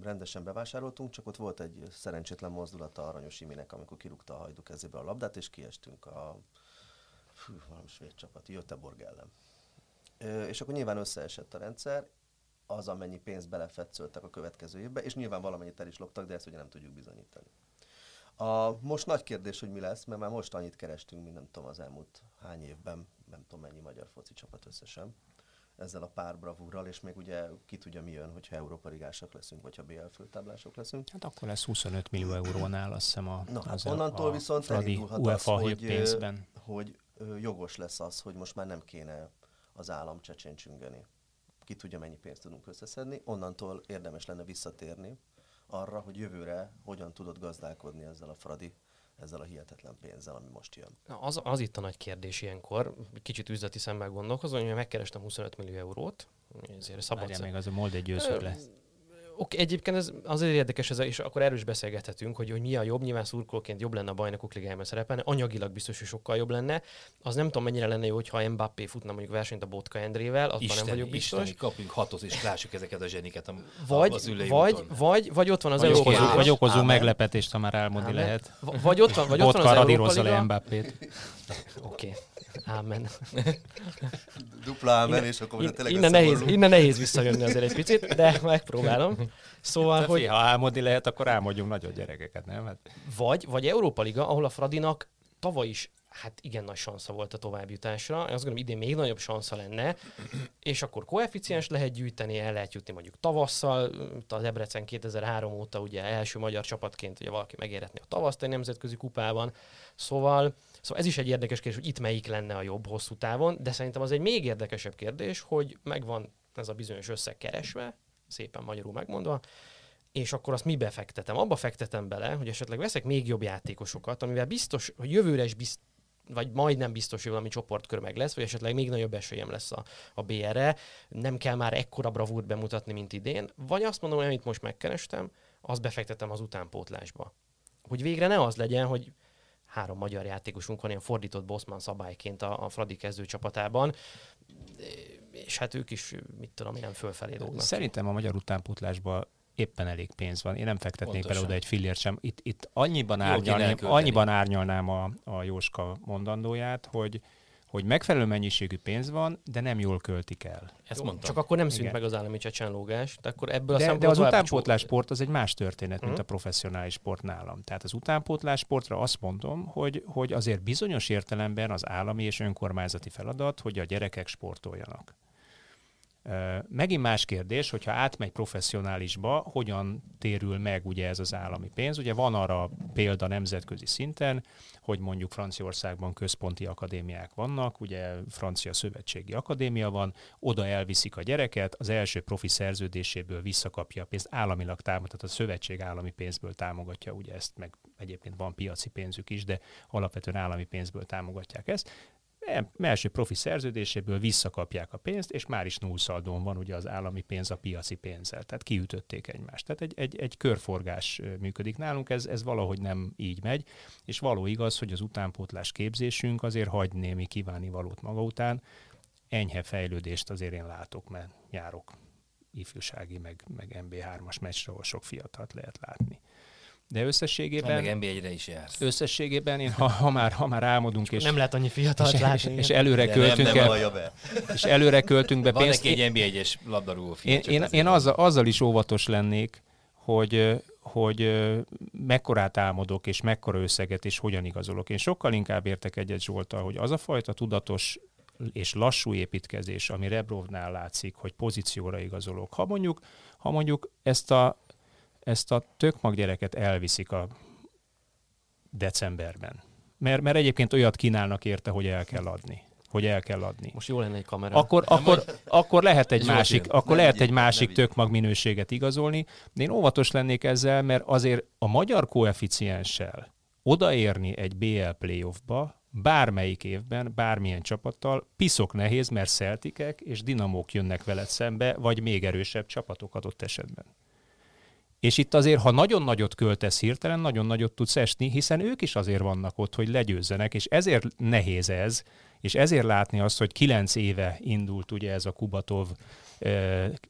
rendesen bevásároltunk, csak ott volt egy szerencsétlen mozdulata Aranyos Iminek, amikor kirúgta a hajdu kezébe a labdát, és kiestünk a fű, valami svéd csapat, Göteborg ellen. És akkor nyilván összeesett a rendszer, az, amennyi pénzt belefetszöltek a következő évbe, és nyilván valamennyit el is loptak, de ezt ugye nem tudjuk bizonyítani. A, most nagy kérdés, hogy mi lesz, mert már most annyit kerestünk, mint nem tudom az elmúlt hány évben, nem tudom mennyi magyar foci csapat összesen ezzel a pár bravúrral, és még ugye ki tudja mi jön, hogyha Európa Ligások leszünk, vagy ha BL főtáblások leszünk. Hát akkor lesz 25 millió eurónál, azt hiszem a, Na, hát az onnantól a, viszont elindulhat az, hogy, pénzben. hogy jogos lesz az, hogy most már nem kéne az állam csecsencsüngeni. Ki tudja, mennyi pénzt tudunk összeszedni. Onnantól érdemes lenne visszatérni arra, hogy jövőre hogyan tudod gazdálkodni ezzel a Fradi ezzel a hihetetlen pénzzel, ami most jön. Na, az, az itt a nagy kérdés ilyenkor, kicsit üzleti szemmel gondolkozom, hogy megkerestem 25 millió eurót, ezért szabad. Várjál még az a Mold egy győző lesz. Oké, egyébként ez azért érdekes, ez, és akkor erős beszélgethetünk, hogy, hogy mi a jobb. Nyilván szurkolóként jobb lenne a bajnokok ligájában szerepelni, anyagilag biztos, hogy sokkal jobb lenne. Az nem tudom, mennyire lenne jó, hogyha Mbappé futna mondjuk versenyt a Botka Endrével, abban Isten, nem vagyok biztos. Isten, kapjunk hatot, és lássuk ezeket a zseniket a, vagy, az vagy, vagy, vagy, vagy, ott van az Európa Liga. Vagy okozunk meglepetést, ha már álmodni lehet. Vagy ott van, vagy ott van az Európa Liga. Mbappét. Oké. Okay. Ámen. Dupla ámen, innen, és akkor tényleg innen nehéz, innen nehéz visszajönni azért egy picit, de megpróbálom. Szóval, hogy... ha álmodni lehet, akkor álmodjunk nagyon gyerekeket, nem? Hát... Vagy, vagy Európa Liga, ahol a Fradinak tavaly is hát igen nagy sansza volt a továbbjutásra. Én azt gondolom, idén még nagyobb sansza lenne, és akkor koeficiens lehet gyűjteni, el lehet jutni mondjuk tavasszal. A Debrecen 2003 óta ugye első magyar csapatként ugye valaki megérhetni a tavaszt egy nemzetközi kupában. Szóval Szóval ez is egy érdekes kérdés, hogy itt melyik lenne a jobb hosszú távon, de szerintem az egy még érdekesebb kérdés, hogy megvan ez a bizonyos összeg keresve, szépen magyarul megmondva, és akkor azt mibe fektetem? Abba fektetem bele, hogy esetleg veszek még jobb játékosokat, amivel biztos, hogy jövőre is vagy majdnem biztos, hogy valami csoportkör meg lesz, vagy esetleg még nagyobb esélyem lesz a, a BR-re, nem kell már ekkora bravúrt bemutatni, mint idén, vagy azt mondom, hogy amit most megkerestem, azt befektetem az utánpótlásba. Hogy végre ne az legyen, hogy három magyar játékosunk van ilyen fordított Bosman szabályként a, a Fradi kezdő csapatában, és hát ők is, mit tudom, ilyen fölfelé dolgnak. Szerintem a magyar utánpótlásban éppen elég pénz van. Én nem fektetnék bele oda egy fillért sem. Itt, itt annyiban, árnyalnám, annyiban árnyalnám a, a Jóska mondandóját, hogy, hogy megfelelő mennyiségű pénz van, de nem jól költik el. Ezt mondtam. Csak akkor nem szűnt Igen. meg az állami csecsenlógás. De, akkor ebből de, a de az utánpótlás sport az egy más történet, mint uh-huh. a professzionális sport nálam. Tehát az utánpótlás sportra azt mondom, hogy, hogy azért bizonyos értelemben az állami és önkormányzati feladat, hogy a gyerekek sportoljanak. Megint más kérdés, hogyha átmegy professzionálisba, hogyan térül meg ugye ez az állami pénz. Ugye van arra példa nemzetközi szinten, hogy mondjuk Franciaországban központi akadémiák vannak, ugye francia szövetségi akadémia van, oda elviszik a gyereket, az első profi szerződéséből visszakapja a pénzt, államilag támogat, a szövetség állami pénzből támogatja ugye ezt, meg egyébként van piaci pénzük is, de alapvetően állami pénzből támogatják ezt első profi szerződéséből visszakapják a pénzt, és már is nullszaldón van ugye az állami pénz a piaci pénzzel. Tehát kiütötték egymást. Tehát egy, egy, egy körforgás működik nálunk, ez, ez valahogy nem így megy, és való igaz, hogy az utánpótlás képzésünk azért hagy némi kívánni valót maga után. Enyhe fejlődést azért én látok, mert járok ifjúsági, meg, meg MB3-as meccsre, ahol sok fiatalt lehet látni. De összességében... Meg NB1-re is jársz. Összességében, én, ha, ha, már, ha már álmodunk, és, nem lehet annyi fiatal és, látni. És, és előre De költünk nem, nem be. És előre költünk be Van pénzt. Van neki egy NB1-es labdarúgó fiú. Én, én, én azzal, azzal is óvatos lennék, hogy, hogy mekkorát álmodok, és mekkora összeget, és hogyan igazolok. Én sokkal inkább értek egyet Zsoltal, hogy az a fajta tudatos és lassú építkezés, ami Rebrovnál látszik, hogy pozícióra igazolok. Ha mondjuk, ha mondjuk ezt a ezt a tökmag gyereket elviszik a decemberben. Mert, mert egyébként olyat kínálnak érte, hogy el kell adni hogy el kell adni. Most jó lenne egy kamera. Akkor, akkor, akkor lehet egy másik, akkor lehet egy másik tök mag minőséget igazolni, de én óvatos lennék ezzel, mert azért a magyar koeficienssel odaérni egy BL playoffba, bármelyik évben, bármilyen csapattal, piszok nehéz, mert Celticek és Dinamók jönnek veled szembe, vagy még erősebb csapatok adott esetben. És itt azért, ha nagyon nagyot költesz hirtelen, nagyon nagyot tudsz esni, hiszen ők is azért vannak ott, hogy legyőzzenek, és ezért nehéz ez, és ezért látni azt, hogy kilenc éve indult ugye ez a Kubatov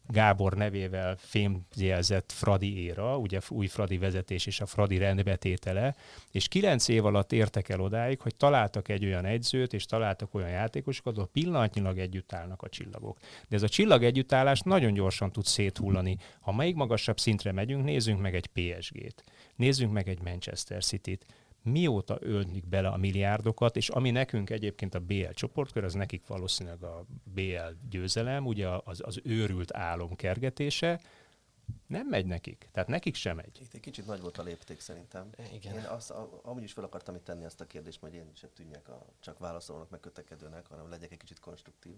Gábor nevével fémjelzett Fradi éra, ugye új Fradi vezetés és a Fradi rendbetétele, és kilenc év alatt értek el odáig, hogy találtak egy olyan egyzőt, és találtak olyan játékosokat, ahol pillanatnyilag együtt állnak a csillagok. De ez a csillag együttállás nagyon gyorsan tud széthullani. Ha még magasabb szintre megyünk, nézzünk meg egy PSG-t, nézzünk meg egy Manchester City-t, mióta ölnik bele a milliárdokat, és ami nekünk egyébként a BL csoportkör, az nekik valószínűleg a BL győzelem, ugye az, az őrült álom kergetése, nem megy nekik. Tehát nekik sem megy. Itt egy kicsit nagy volt a lépték szerintem. Igen. Én azt, amúgy is fel akartam itt tenni ezt a kérdést, hogy én sem tűnjek a csak válaszolónak, meg kötekedőnek, hanem legyek egy kicsit konstruktív.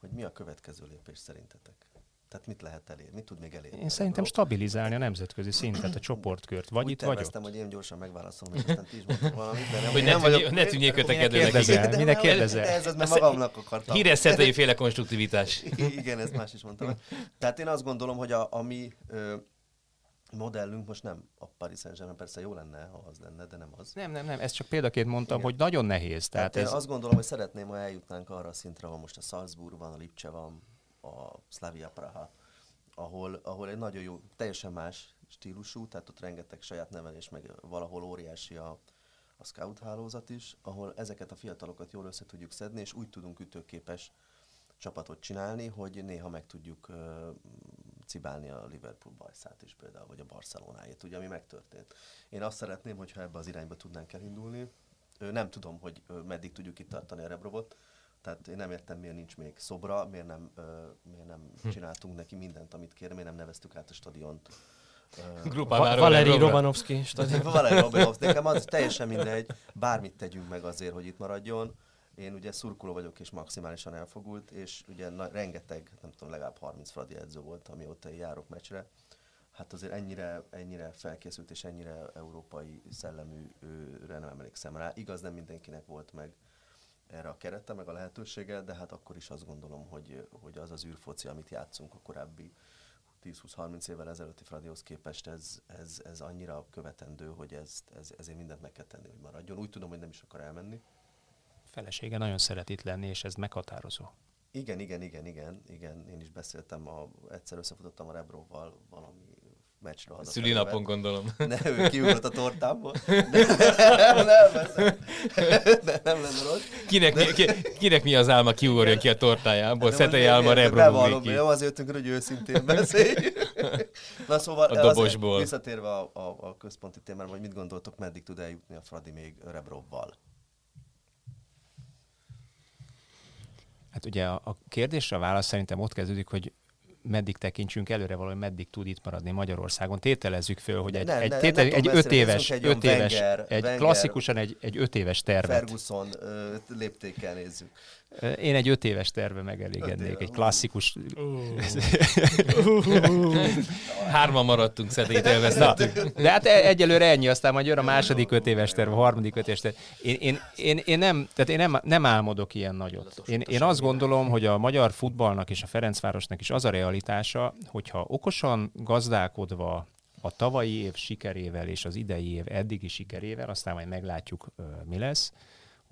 Hogy mi a következő lépés szerintetek? Tehát mit lehet elérni? Mit tud még elérni? Én szerintem stabilizálni a nemzetközi szintet, a csoportkört. Vagy Úgy itt, vagy ott. hogy én gyorsan megválaszolom, és aztán ti is mondtok valamit, de nem, hogy ne, nem vagyok, ne tűnjék kötekedőnek. Minek kérdezel? Ez az, mert magamnak akartam. Híres féle konstruktivitás. Igen, ezt más is mondtam. Tehát én azt gondolom, hogy a, a mi ö, modellünk most nem a Paris Saint-Germain, persze jó lenne, ha az lenne, de nem az. Nem, nem, nem, ezt csak példaként mondtam, Igen. hogy nagyon nehéz. Tehát, tehát ez... én azt gondolom, hogy szeretném, ha eljutnánk arra a szintre, ahol most a Salzburg van, a Lipcse van, a Slavia Praha, ahol, ahol egy nagyon jó, teljesen más stílusú, tehát ott rengeteg saját nevelés, meg valahol óriási a, a scout hálózat is, ahol ezeket a fiatalokat jól össze tudjuk szedni, és úgy tudunk ütőképes csapatot csinálni, hogy néha meg tudjuk uh, cibálni a Liverpool bajszát is például, vagy a Barcelonáját, ugye, ami megtörtént. Én azt szeretném, hogyha ebbe az irányba tudnánk elindulni. Nem tudom, hogy meddig tudjuk itt tartani a Rebrovot, tehát én nem értem, miért nincs még szobra, miért nem, uh, miért nem hm. csináltunk neki mindent, amit kér, miért nem neveztük át a stadiont. Uh, Valeri Romanovski stadion. Valeri Romanovski, nekem az teljesen mindegy, bármit tegyünk meg azért, hogy itt maradjon. Én ugye szurkoló vagyok és maximálisan elfogult, és ugye na, rengeteg, nem tudom, legalább 30 fradi edző volt, amióta én járok meccsre. hát azért ennyire, ennyire felkészült és ennyire európai szelleműre nem emlékszem rá. Igaz, nem mindenkinek volt meg erre a kerete, meg a lehetősége, de hát akkor is azt gondolom, hogy, hogy az az űrfoci, amit játszunk a korábbi 10-20-30 évvel ezelőtti Fradihoz képest, ez, ez, ez annyira követendő, hogy ezt, ez, ezért mindent meg kell tenni, hogy maradjon. Úgy tudom, hogy nem is akar elmenni. Felesége nagyon szeret itt lenni, és ez meghatározó. Igen, igen, igen, igen, igen. Én is beszéltem, a, egyszer összefutottam a Rebróval valami meccsre haza. Szülinapon gondolom. Ne, ő kiugrott a tortámból. Nem, nem, nem, nem, nem lenne rossz. Kinek, mi, ki, kinek mi az álma kiugorjon ki a tortájából? De Szetei álma én- Rebro Bevallom, ki. nem azért jöttünk, hogy őszintén beszélj. Na szóval, A azért dobosból. visszatérve a, a, a központi témára, hogy mit gondoltok, meddig tud eljutni a Fradi még Rebrovval? Hát ugye a, a kérdésre a válasz szerintem ott kezdődik, hogy meddig tekintsünk előre valahogy, meddig tud itt maradni Magyarországon. Tételezzük föl, hogy egy, Ne, egy, ne, tétel, nem egy öt éves, egy öt éves, Wenger- egy Wenger- klasszikusan egy, egy öt éves tervet. Ferguson léptékkel nézzük. Én egy öt éves terve megelégednék, egy klasszikus... Hárman maradtunk, Na, elvesztettük. de hát e- egyelőre ennyi, aztán majd jön a második öt éves terv, a harmadik öt éves terv. Én, én, én, én, nem, tehát én nem, nem álmodok ilyen nagyot. Én, én azt gondolom, hogy a magyar futballnak és a Ferencvárosnak is az a realitása, hogyha okosan gazdálkodva a tavalyi év sikerével és az idei év eddigi sikerével, aztán majd meglátjuk, mi lesz.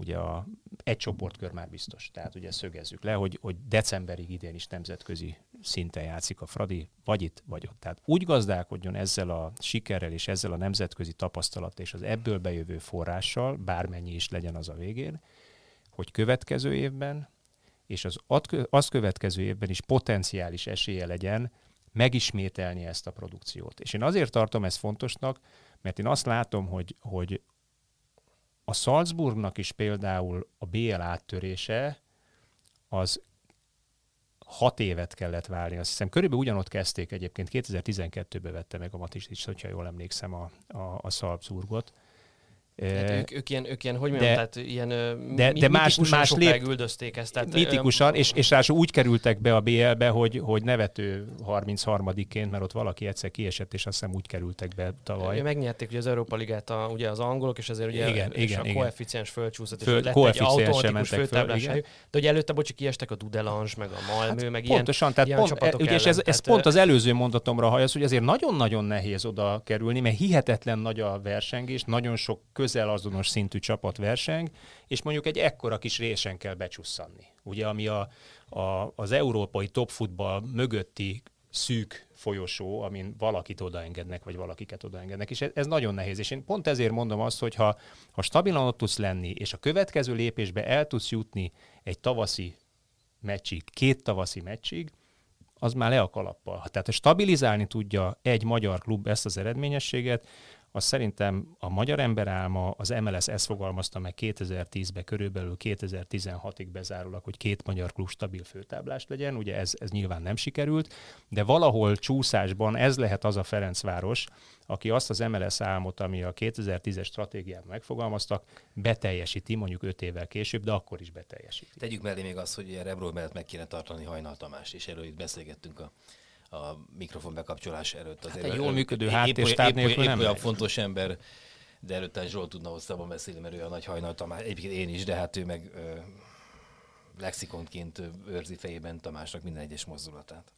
Ugye a, egy csoportkör már biztos, tehát ugye szögezzük le, hogy, hogy decemberig idén is nemzetközi szinten játszik a Fradi, vagy itt, vagy ott. Tehát úgy gazdálkodjon ezzel a sikerrel és ezzel a nemzetközi tapasztalat és az ebből bejövő forrással, bármennyi is legyen az a végén, hogy következő évben és az azt következő évben is potenciális esélye legyen megismételni ezt a produkciót. És én azért tartom ezt fontosnak, mert én azt látom, hogy, hogy a Salzburgnak is például a BL áttörése az hat évet kellett várni. Azt hiszem, körülbelül ugyanott kezdték egyébként. 2012-ben vette meg a Matisic, hogyha jól emlékszem, a, a, a Salzburgot. Tehát Eh, ők, ők, ilyen, ők ilyen, hogy de- mondjam, tehát ilyen de- de, de más- más lép- üldözték ezt. Tehát, Mitikusan, és, és ráadásul úgy kerültek be a BL-be, hogy, hogy nevető 33-ként, mert ott valaki egyszer kiesett, és azt hiszem úgy kerültek be tavaly. megnyerték ugye az Európa Ligát a, ugye az angolok, és ezért ugye Igen, és igen, a igen. koeficiens fölcsúszott, és Föl- lett egy automatikus mentek föl. De ugye előtte, bocsi, kiestek a Dudelange, meg a Malmö, meg ilyen, Pontosan, tehát ilyen pont, csapatok ugye, és ez, ez Tehát, pont az előző mondatomra hajasz, hogy azért nagyon-nagyon nehéz oda kerülni, mert hihetetlen nagy a versengés, nagyon sok közel azonos szintű csapat verseng, és mondjuk egy ekkora kis résen kell becsusszanni. Ugye, ami a, a, az európai topfutball mögötti szűk folyosó, amin valakit odaengednek, vagy valakiket odaengednek, és ez, ez nagyon nehéz. És én pont ezért mondom azt, hogy ha, ha stabilan ott tudsz lenni, és a következő lépésbe el tudsz jutni egy tavaszi meccsig, két tavaszi meccsig, az már le a kalappal. Tehát, ha stabilizálni tudja egy magyar klub ezt az eredményességet, az szerintem a magyar ember álma, az MLS ezt fogalmazta meg 2010-ben, körülbelül 2016-ig bezárólag, hogy két magyar klub stabil főtáblás legyen. Ugye ez, ez nyilván nem sikerült, de valahol csúszásban ez lehet az a Ferencváros, aki azt az MLS álmot, ami a 2010-es stratégiában megfogalmaztak, beteljesíti mondjuk 5 évvel később, de akkor is beteljesíti. Tegyük mellé még azt, hogy ilyen Rebról mellett meg kéne tartani Hajnal Tamás, és erről itt beszélgettünk a, a mikrofon bekapcsolás előtt. Azért egy ő- jól működő épp- háttérstáb épp- épp- nélkül épp nem olyan megy. fontos ember, de előtte Zsolt tudna hosszabban beszélni, mert ő a nagy Hajnal Tamás, egyébként én is, de hát ő meg ö, lexikonként őrzi fejében Tamásnak minden egyes mozdulatát.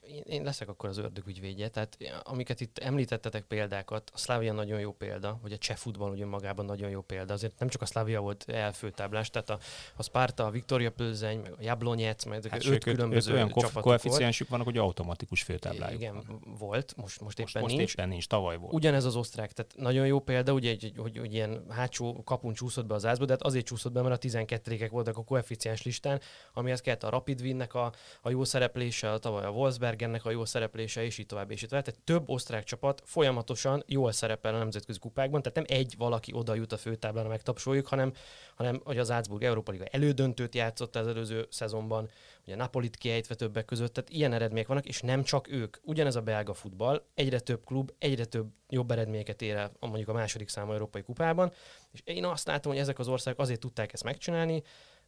Én, én leszek akkor az ördög ügyvédje. Tehát amiket itt említettetek példákat, a Szlávia nagyon jó példa, hogy a cseh futball ugye magában nagyon jó példa. Azért nem csak a Szlávia volt elfőtáblás, tehát a, a Sparta, a Viktoria Plzeň, meg a Jablonyec, meg Hát hát öt különböző olyan csapatok volt. koeficiensük vannak, hogy automatikus főtáblájuk Igen, volt, most, most éppen most nincs. éppen nincs, tavaly volt. Ugyanez az osztrák, tehát nagyon jó példa, ugye, hogy, hogy, hogy ilyen hátsó kapun csúszott be az ázba, de hát azért csúszott be, mert a 12 voltak a koeficiens listán, amihez kellett a Rapid Winnek a, a jó szereplése, a tavaly a Wolfsbergennek a jó szereplése, és így tovább, és így tovább. Tehát több osztrák csapat folyamatosan jól szerepel a nemzetközi kupákban, tehát nem egy valaki oda jut a főtáblára, megtapsoljuk, hanem, hanem hogy az Salzburg Európa Liga elődöntőt játszott az előző szezonban, ugye Napolit kiejtve többek között, tehát ilyen eredmények vannak, és nem csak ők. Ugyanez a belga futball, egyre több klub, egyre több jobb eredményeket ér el mondjuk a második számú európai kupában, és én azt látom, hogy ezek az országok azért tudták ezt megcsinálni,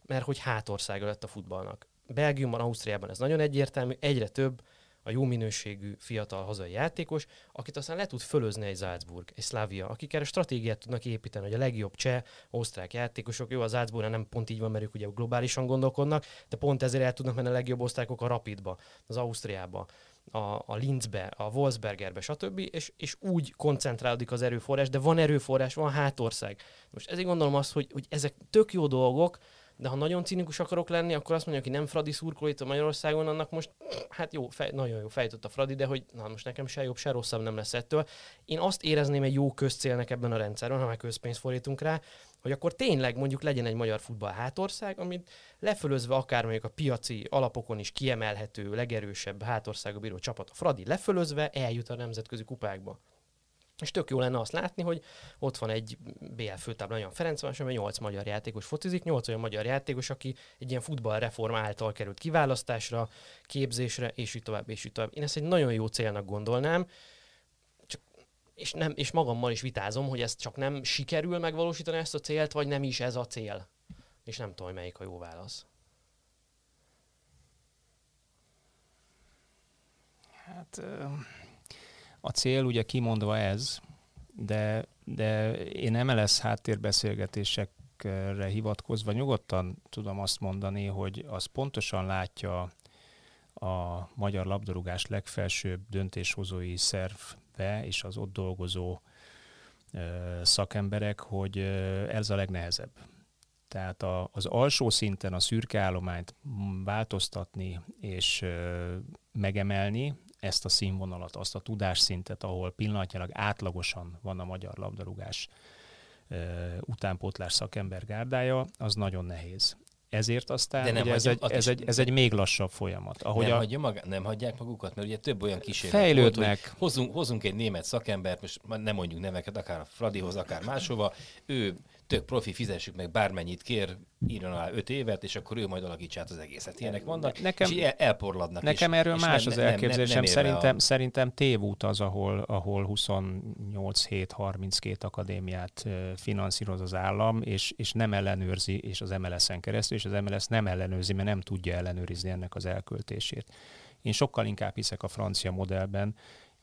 mert hogy hátországa lett a futballnak. Belgiumban, Ausztriában ez nagyon egyértelmű, egyre több a jó minőségű fiatal hazai játékos, akit aztán le tud fölözni egy Salzburg, egy Slavia, akik erre stratégiát tudnak építeni, hogy a legjobb cseh, osztrák játékosok, jó, a Salzburg nem pont így van, mert ők ugye globálisan gondolkodnak, de pont ezért el tudnak menni a legjobb osztrákok a Rapidba, az Ausztriába, a, a Linzbe, a Wolfsbergerbe, stb. És, és úgy koncentrálódik az erőforrás, de van erőforrás, van hátország. Most ezért gondolom azt, hogy, hogy ezek tök jó dolgok, de ha nagyon cinikus akarok lenni, akkor azt mondja, aki nem Fradi szurkoló itt a Magyarországon, annak most, hát jó, fej, nagyon jó fejtött a Fradi, de hogy na most nekem se jobb, se rosszabb nem lesz ettől. Én azt érezném egy jó közcélnek ebben a rendszerben, ha már közpénzt fordítunk rá, hogy akkor tényleg mondjuk legyen egy magyar futball hátország, amit lefölözve akár mondjuk a piaci alapokon is kiemelhető, legerősebb hátországa bíró csapat a Fradi lefölözve eljut a nemzetközi kupákba. És tök jó lenne azt látni, hogy ott van egy BL főtábla, olyan Ferenc van, 8 magyar játékos focizik, 8 olyan magyar játékos, aki egy ilyen futballreform által került kiválasztásra, képzésre, és így tovább, és így tovább. Én ezt egy nagyon jó célnak gondolnám, csak, és, nem, és magammal is vitázom, hogy ez csak nem sikerül megvalósítani ezt a célt, vagy nem is ez a cél. És nem tudom, hogy melyik a jó válasz. Hát a cél ugye kimondva ez, de, de én MLS háttérbeszélgetésekre hivatkozva nyugodtan tudom azt mondani, hogy az pontosan látja a magyar labdarúgás legfelsőbb döntéshozói szervbe és az ott dolgozó szakemberek, hogy ez a legnehezebb. Tehát a, az alsó szinten a szürke állományt változtatni és megemelni, ezt a színvonalat, azt a tudásszintet, ahol pillanatnyilag átlagosan van a magyar labdarúgás utánpótlás szakember gárdája, az nagyon nehéz. Ezért aztán De nem ugye ez, egy, ez, egy, ez egy még lassabb folyamat. Ahogy nem, a... hagyja maga, nem hagyják magukat, mert ugye több olyan kísérlet fejlődnek. Volt, hogy hozunk, hozunk egy német szakembert, most nem mondjuk neveket, akár a Fradihoz, akár máshova, ő tök profi, fizessük meg bármennyit kér, írjon alá öt évet, és akkor ő majd alakítsa át az egészet. Ilyenek vannak, nekem, és el, elporladnak. Nekem és, erről és más nem, az elképzelésem. Szerintem, a... szerintem tévút az, ahol, ahol 28 hét 32 akadémiát finanszíroz az állam, és, és nem ellenőrzi, és az MLS-en keresztül, és az MLS nem ellenőrzi, mert nem tudja ellenőrizni ennek az elköltését. Én sokkal inkább hiszek a francia modellben,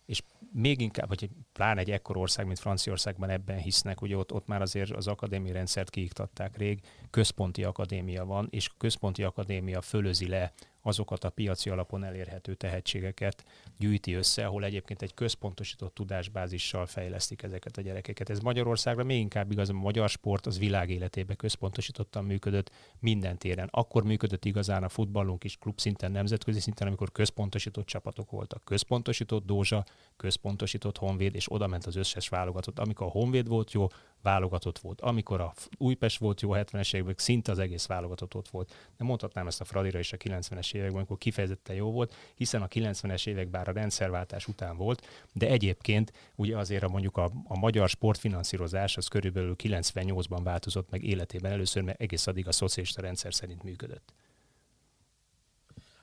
és még inkább, vagy pláne egy ekkor ország, mint Franciaországban ebben hisznek, hogy ott, ott már azért az akadémiai rendszert kiiktatták rég, központi akadémia van, és központi akadémia fölözi le azokat a piaci alapon elérhető tehetségeket gyűjti össze, ahol egyébként egy központosított tudásbázissal fejlesztik ezeket a gyerekeket. Ez Magyarországra még inkább igaz, a magyar sport az világ életébe központosítottan működött minden téren. Akkor működött igazán a futballunk is klubszinten, nemzetközi szinten, amikor központosított csapatok voltak. Központosított Dózsa, központosított Honvéd, és oda ment az összes válogatott. Amikor a Honvéd volt jó, válogatott volt. Amikor a Újpest volt jó 70-es években, szinte az egész válogatott ott volt. Nem mondhatnám ezt a Fradira is a 90-es években, amikor kifejezetten jó volt, hiszen a 90-es évek bár a rendszerváltás után volt, de egyébként ugye azért a mondjuk a, a magyar sportfinanszírozás az körülbelül 98-ban változott meg életében először, mert egész addig a szocialista rendszer szerint működött.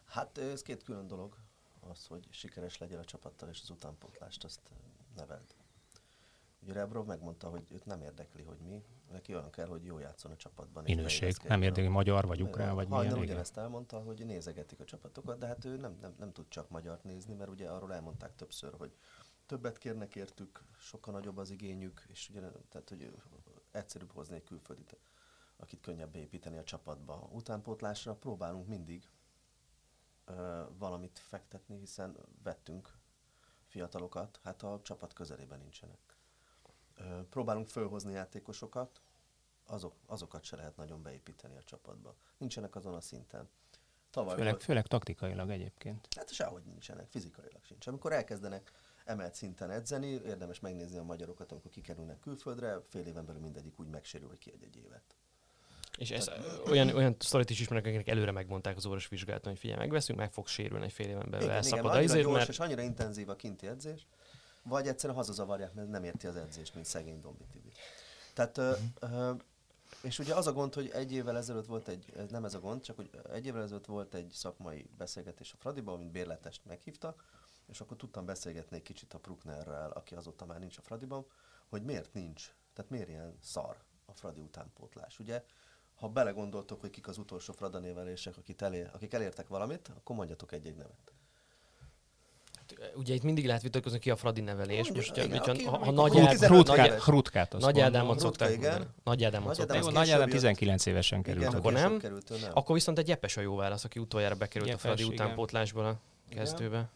Hát ez két külön dolog, az, hogy sikeres legyen a csapattal, és az utánpótlást azt neveld. Ugye Rebrov megmondta, hogy őt nem érdekli, hogy mi, neki olyan kell, hogy jó játszon a csapatban. Minőség, nem érdekli magyar vagy ukrán vagy milyen. Hajnal ugyanezt elmondta, hogy nézegetik a csapatokat, de hát ő nem, nem, nem tud csak magyart nézni, mert ugye arról elmondták többször, hogy többet kérnek értük, sokkal nagyobb az igényük, és ugye, tehát, hogy egyszerűbb hozni egy külföldit, akit könnyebb építeni a csapatba. Utánpótlásra próbálunk mindig ö, valamit fektetni, hiszen vettünk fiatalokat, hát a csapat közelében nincsenek próbálunk fölhozni játékosokat, azok, azokat se lehet nagyon beépíteni a csapatba. Nincsenek azon a szinten. Tavaly főleg, volt, főleg taktikailag egyébként. Hát sehogy nincsenek, fizikailag sincs. Amikor elkezdenek emelt szinten edzeni, érdemes megnézni a magyarokat, amikor kikerülnek külföldre, fél éven belül mindegyik úgy megsérül, hogy ki egy évet. És ez, olyan, olyan sztorit is ismerek, akiknek előre megmondták az orvos vizsgálaton, hogy figyelj, megveszünk, meg fog sérülni egy fél éven belül, igen, elszakad igen, annyira gyors, mert... és annyira intenzív a kinti edzés, vagy egyszerűen hazazavarják, mert nem érti az edzést, mint szegény Dombi Tibi. Tehát, ö, ö, és ugye az a gond, hogy egy évvel ezelőtt volt egy, nem ez a gond, csak hogy egy évvel ezelőtt volt egy szakmai beszélgetés a Fradiban, mint bérletest meghívtak, és akkor tudtam beszélgetni egy kicsit a Pruknerrel, aki azóta már nincs a Fradiban, hogy miért nincs, tehát miért ilyen szar a Fradi utánpótlás. Ugye, ha belegondoltok, hogy kik az utolsó Frada névelések, akik, elér, akik elértek valamit, akkor mondjatok egy-egy nevet. Ugye itt mindig lehet vitatkozni ki a Fradi nevelés. Mondja, Most, igen, hogyha, ha, ha nagy, Ádám, 15 nagy, éves. Hrutkát azt nagy. Ádámot szokták. Nagy Ádámot szokták Nagy Ádám később jött. 19 évesen került. Igen, akkor nem. Került, ő nem. Akkor viszont egy Gyepes a jó válasz, aki utoljára bekerült a Fradi utánpótlásból a kezdőbe.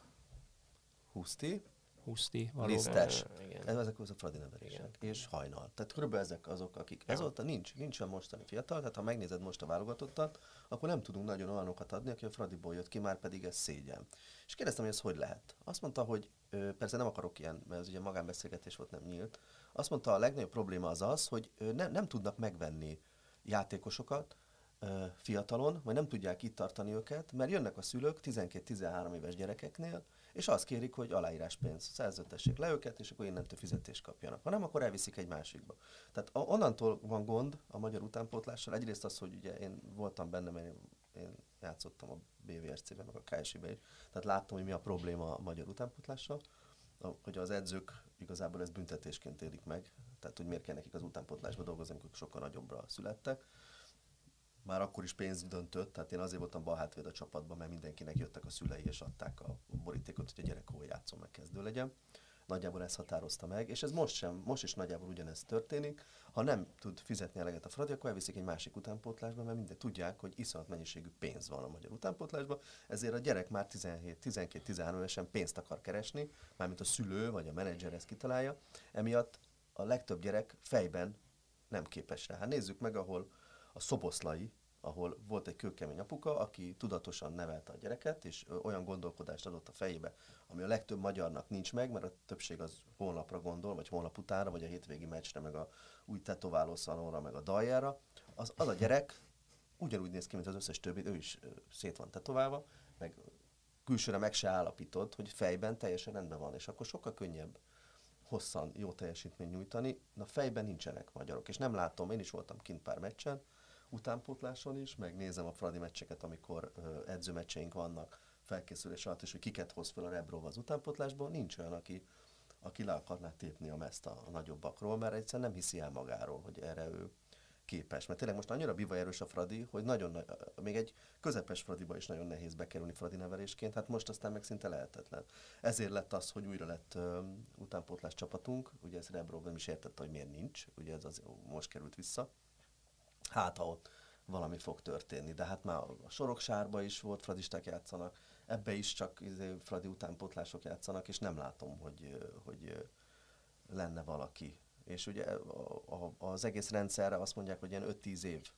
Huszti, Huszti, valóban. Lisztes. Igen. Ez ezek az a Fradi nevelések. És hajnal. Tehát körülbelül ezek azok, akik Ja. azóta nincs, nincs a mostani fiatal, tehát ha megnézed most a válogatottat, akkor nem tudunk nagyon olyanokat adni, aki a Fradiból jött ki, már pedig ez szégyen. És kérdeztem, hogy ez hogy lehet. Azt mondta, hogy ö, persze nem akarok ilyen, mert ez ugye magánbeszélgetés volt, nem nyílt. Azt mondta, a legnagyobb probléma az az, hogy ö, nem, nem tudnak megvenni játékosokat, ö, fiatalon, vagy nem tudják itt tartani őket, mert jönnek a szülők 12-13 éves gyerekeknél, és azt kérik, hogy aláíráspénz, szerződtessék le őket, és akkor innentől fizetést kapjanak. Ha nem, akkor elviszik egy másikba. Tehát onnantól van gond a magyar utánpótlással. Egyrészt az, hogy ugye én voltam benne, mert én, én játszottam a BVSC-ben, meg a KSI-ben is. Tehát láttam, hogy mi a probléma a magyar utánpótlással, hogy az edzők igazából ezt büntetésként élik meg. Tehát, hogy miért kell nekik az utánpótlásba dolgozni, amikor sokkal nagyobbra születtek már akkor is pénz döntött, tehát én azért voltam bal hátvéd a csapatban, mert mindenkinek jöttek a szülei és adták a borítékot, hogy a gyerek hol játszom, meg kezdő legyen. Nagyjából ez határozta meg, és ez most sem, most is nagyjából ugyanez történik. Ha nem tud fizetni eleget a Fradi, akkor elviszik egy másik utánpótlásba, mert minden tudják, hogy iszonyat mennyiségű pénz van a magyar utánpótlásban, ezért a gyerek már 17, 12-13 évesen pénzt akar keresni, mármint a szülő vagy a menedzser ezt kitalálja, emiatt a legtöbb gyerek fejben nem képes rá. Hát nézzük meg, ahol a szoboszlai, ahol volt egy kőkemény apuka, aki tudatosan nevelte a gyereket, és olyan gondolkodást adott a fejébe, ami a legtöbb magyarnak nincs meg, mert a többség az holnapra gondol, vagy holnap utánra, vagy a hétvégi meccsre, meg a új tetováló szalonra, meg a daljára. Az, az a gyerek ugyanúgy néz ki, mint az összes többi, ő is szét van tetoválva, meg külsőre meg se állapítod, hogy fejben teljesen rendben van, és akkor sokkal könnyebb hosszan jó teljesítményt nyújtani. Na fejben nincsenek magyarok, és nem látom, én is voltam kint pár meccsen, utánpótláson is, meg nézem a Fradi meccseket, amikor edzőmeccseink vannak felkészülés alatt, és hogy kiket hoz fel a Rebrov az utánpótlásból, nincs olyan, aki, aki le akarná tépni a meszt a, nagyobbakról, mert egyszerűen nem hiszi el magáról, hogy erre ő képes. Mert tényleg most annyira biva erős a Fradi, hogy nagyon, nagy- még egy közepes Fradiba is nagyon nehéz bekerülni Fradi nevelésként, hát most aztán meg szinte lehetetlen. Ezért lett az, hogy újra lett ö, utánpótlás csapatunk, ugye ez Rebrov nem is értette, hogy miért nincs, ugye ez az most került vissza. Hát, ha ott valami fog történni, de hát már a Soroksárba is volt, fradisták játszanak, ebbe is csak izé, fradi utánpótlások játszanak, és nem látom, hogy, hogy lenne valaki. És ugye a, a, az egész rendszerre azt mondják, hogy ilyen 5-10 év,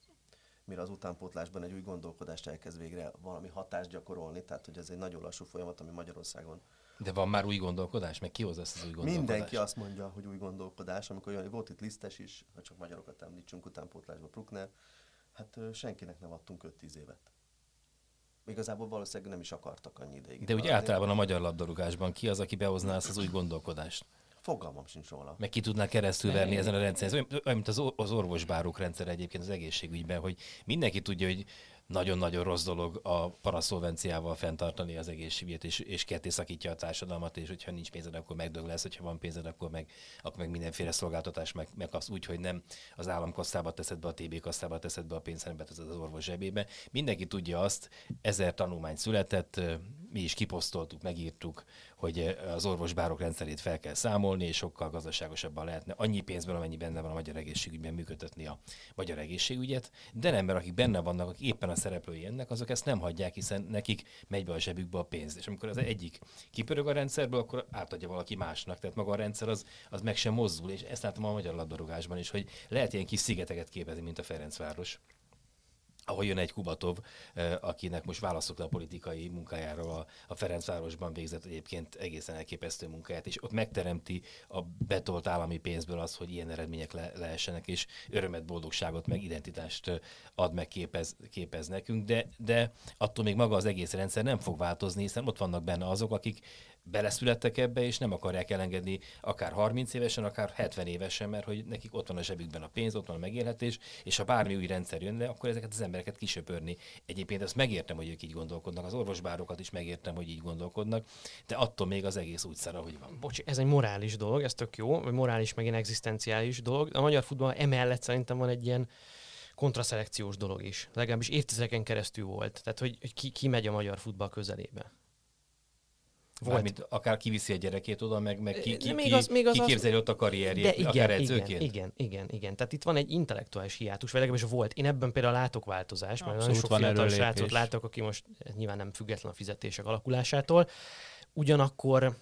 mire az utánpótlásban egy új gondolkodást elkezd végre valami hatást gyakorolni, tehát hogy ez egy nagyon lassú folyamat, ami Magyarországon De van már új gondolkodás? Meg ki hozza ezt az új gondolkodást? Mindenki azt mondja, hogy új gondolkodás, amikor jön, volt itt lisztes is, ha csak magyarokat említsünk utánpótlásba, Bruckner, hát senkinek nem adtunk 5-10 évet. Igazából valószínűleg nem is akartak annyi ideig. De úgy általában a magyar labdarúgásban ki az, aki behozná ezt az új gondolkodást? Fogalmam sincs róla. Meg ki tudná keresztül verni ezen a rendszeren. Ez olyan, mint az, az orvosbárok rendszer egyébként az egészségügyben, hogy mindenki tudja, hogy nagyon-nagyon rossz dolog a paraszolvenciával fenntartani az egészségügyet, és, és ketté szakítja a társadalmat, és hogyha nincs pénzed, akkor megdög lesz, hogyha van pénzed, akkor meg, akkor meg mindenféle szolgáltatás meg, megkapsz úgy, hogy nem az államkasszába teszed be, a TB kasztába teszed be a pénzt, hanem az orvos zsebébe. Mindenki tudja azt, ezer tanulmány született, mi is kiposztoltuk, megírtuk, hogy az orvosbárok rendszerét fel kell számolni, és sokkal gazdaságosabban lehetne annyi pénzből, amennyi benne van a magyar egészségügyben működtetni a magyar egészségügyet, de nem, mert akik benne vannak, akik éppen a szereplői ennek, azok ezt nem hagyják, hiszen nekik megy be a zsebükbe a pénz. És amikor az egyik kipörög a rendszerből, akkor átadja valaki másnak. Tehát maga a rendszer az, az meg sem mozdul, és ezt látom a magyar labdarúgásban is, hogy lehet ilyen kis szigeteket képezni, mint a Ferencváros ahol jön egy Kubatov, akinek most válaszok le a politikai munkájáról a, a Ferencvárosban végzett egyébként egészen elképesztő munkáját, és ott megteremti a betolt állami pénzből az, hogy ilyen eredmények le, lehessenek, és örömet, boldogságot, meg identitást ad, meg képez, képez nekünk, de, de attól még maga az egész rendszer nem fog változni, hiszen ott vannak benne azok, akik beleszülettek ebbe, és nem akarják elengedni akár 30 évesen, akár 70 évesen, mert hogy nekik ott van a zsebükben a pénz, ott van a megélhetés, és ha bármi új rendszer jönne, akkor ezeket az embereket kisöpörni. Egyébként azt megértem, hogy ők így gondolkodnak, az orvosbárokat is megértem, hogy így gondolkodnak, de attól még az egész úgy szar, ahogy van. Bocs, ez egy morális dolog, ez tök jó, vagy morális, meg ilyen egzisztenciális dolog. A magyar futball emellett szerintem van egy ilyen kontraszelekciós dolog is. Legalábbis évtizedeken keresztül volt. Tehát, hogy, hogy ki, ki megy a magyar futball közelébe. Volt. Mármint akár kiviszi a gyerekét oda, meg, meg ki, ki, Még az- még az- ki az- ott a De karrierjét, igen, akár igen, edzőként. igen, igen, igen. Tehát itt van egy intellektuális hiátus, vagy legalábbis volt. Én ebben például látok változást, mert nagyon sok fiatal előrelépés. srácot látok, aki most nyilván nem független a fizetések alakulásától. Ugyanakkor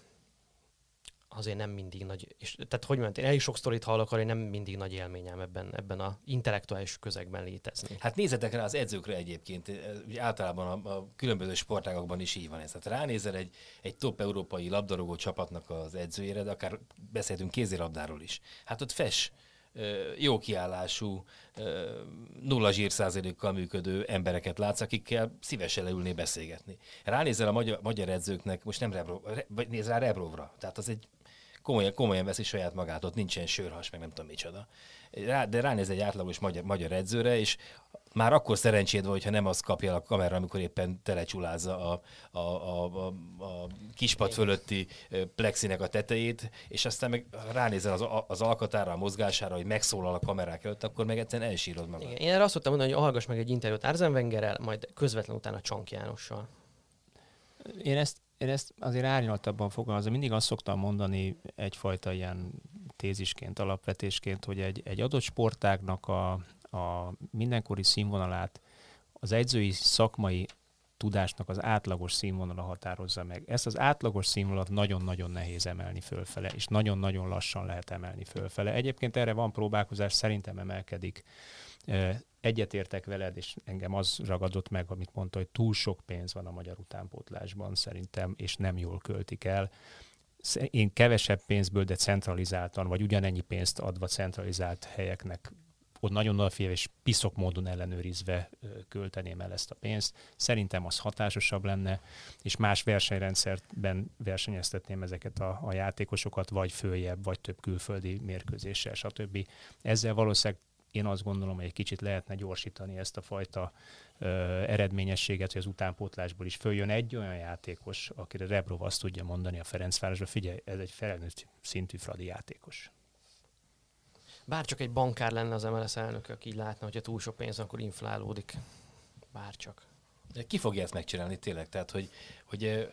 azért nem mindig nagy, és, tehát hogy mondjam, én elég sok sztorit hallok, arra, nem mindig nagy élményem ebben, ebben a intellektuális közegben létezni. Hát nézzetek rá az edzőkre egyébként, ugye általában a, a különböző sportágokban is így van ez. Tehát ránézel egy, egy top európai labdarúgó csapatnak az edzőjére, de akár beszéltünk kézilabdáról is. Hát ott fes, jó kiállású, nulla zsírszázalékkal működő embereket látsz, akikkel szívesen leülné beszélgetni. Ránézel a magyar, magyar edzőknek, most nem Rebrov, Re- vagy nézz rá Rebrovra, tehát az egy komolyan, komolyan veszi saját magát, ott nincsen sörhas, meg nem tudom micsoda. Rá, de ránéz egy átlagos magyar, magyar edzőre, és már akkor szerencséd van, hogyha nem az kapja el a kamera, amikor éppen telecsulázza a, a, a, a, a kispad fölötti plexinek a tetejét, és aztán meg ránézel az, a- az alkatára, a mozgására, hogy megszólal a kamerák előtt, akkor meg egyszerűen elsírod magad. Igen, én erre azt szoktam mondani, hogy hallgass meg egy interjút Arzen Wengerrel, majd közvetlen utána Csank Jánossal. Én ezt, én ezt azért árnyaltabban fogalmazom. Mindig azt szoktam mondani egyfajta ilyen tézisként, alapvetésként, hogy egy, egy adott sportágnak a, a mindenkori színvonalát az edzői szakmai tudásnak az átlagos színvonala határozza meg. Ezt az átlagos színvonalat nagyon-nagyon nehéz emelni fölfele, és nagyon-nagyon lassan lehet emelni fölfele. Egyébként erre van próbálkozás, szerintem emelkedik. Egyetértek veled, és engem az ragadott meg, amit mondta, hogy túl sok pénz van a magyar utánpótlásban szerintem, és nem jól költik el. Én kevesebb pénzből, de centralizáltan, vagy ugyanennyi pénzt adva centralizált helyeknek ott nagyon odafigyelve és piszok módon ellenőrizve költeném el ezt a pénzt. Szerintem az hatásosabb lenne, és más versenyrendszerben versenyeztetném ezeket a, a játékosokat, vagy följebb, vagy több külföldi mérkőzéssel, stb. Ezzel valószínűleg én azt gondolom, hogy egy kicsit lehetne gyorsítani ezt a fajta ö, eredményességet, hogy az utánpótlásból is följön egy olyan játékos, akire Rebrov azt tudja mondani a Ferencvárosra, figyelj, ez egy felnőtt szintű Fradi játékos. Bár csak egy bankár lenne az MLS elnök, aki így látna, hogyha túl sok pénz, van, akkor inflálódik. Bár csak. De Ki fogja ezt megcsinálni tényleg? Tehát, hogy, hogy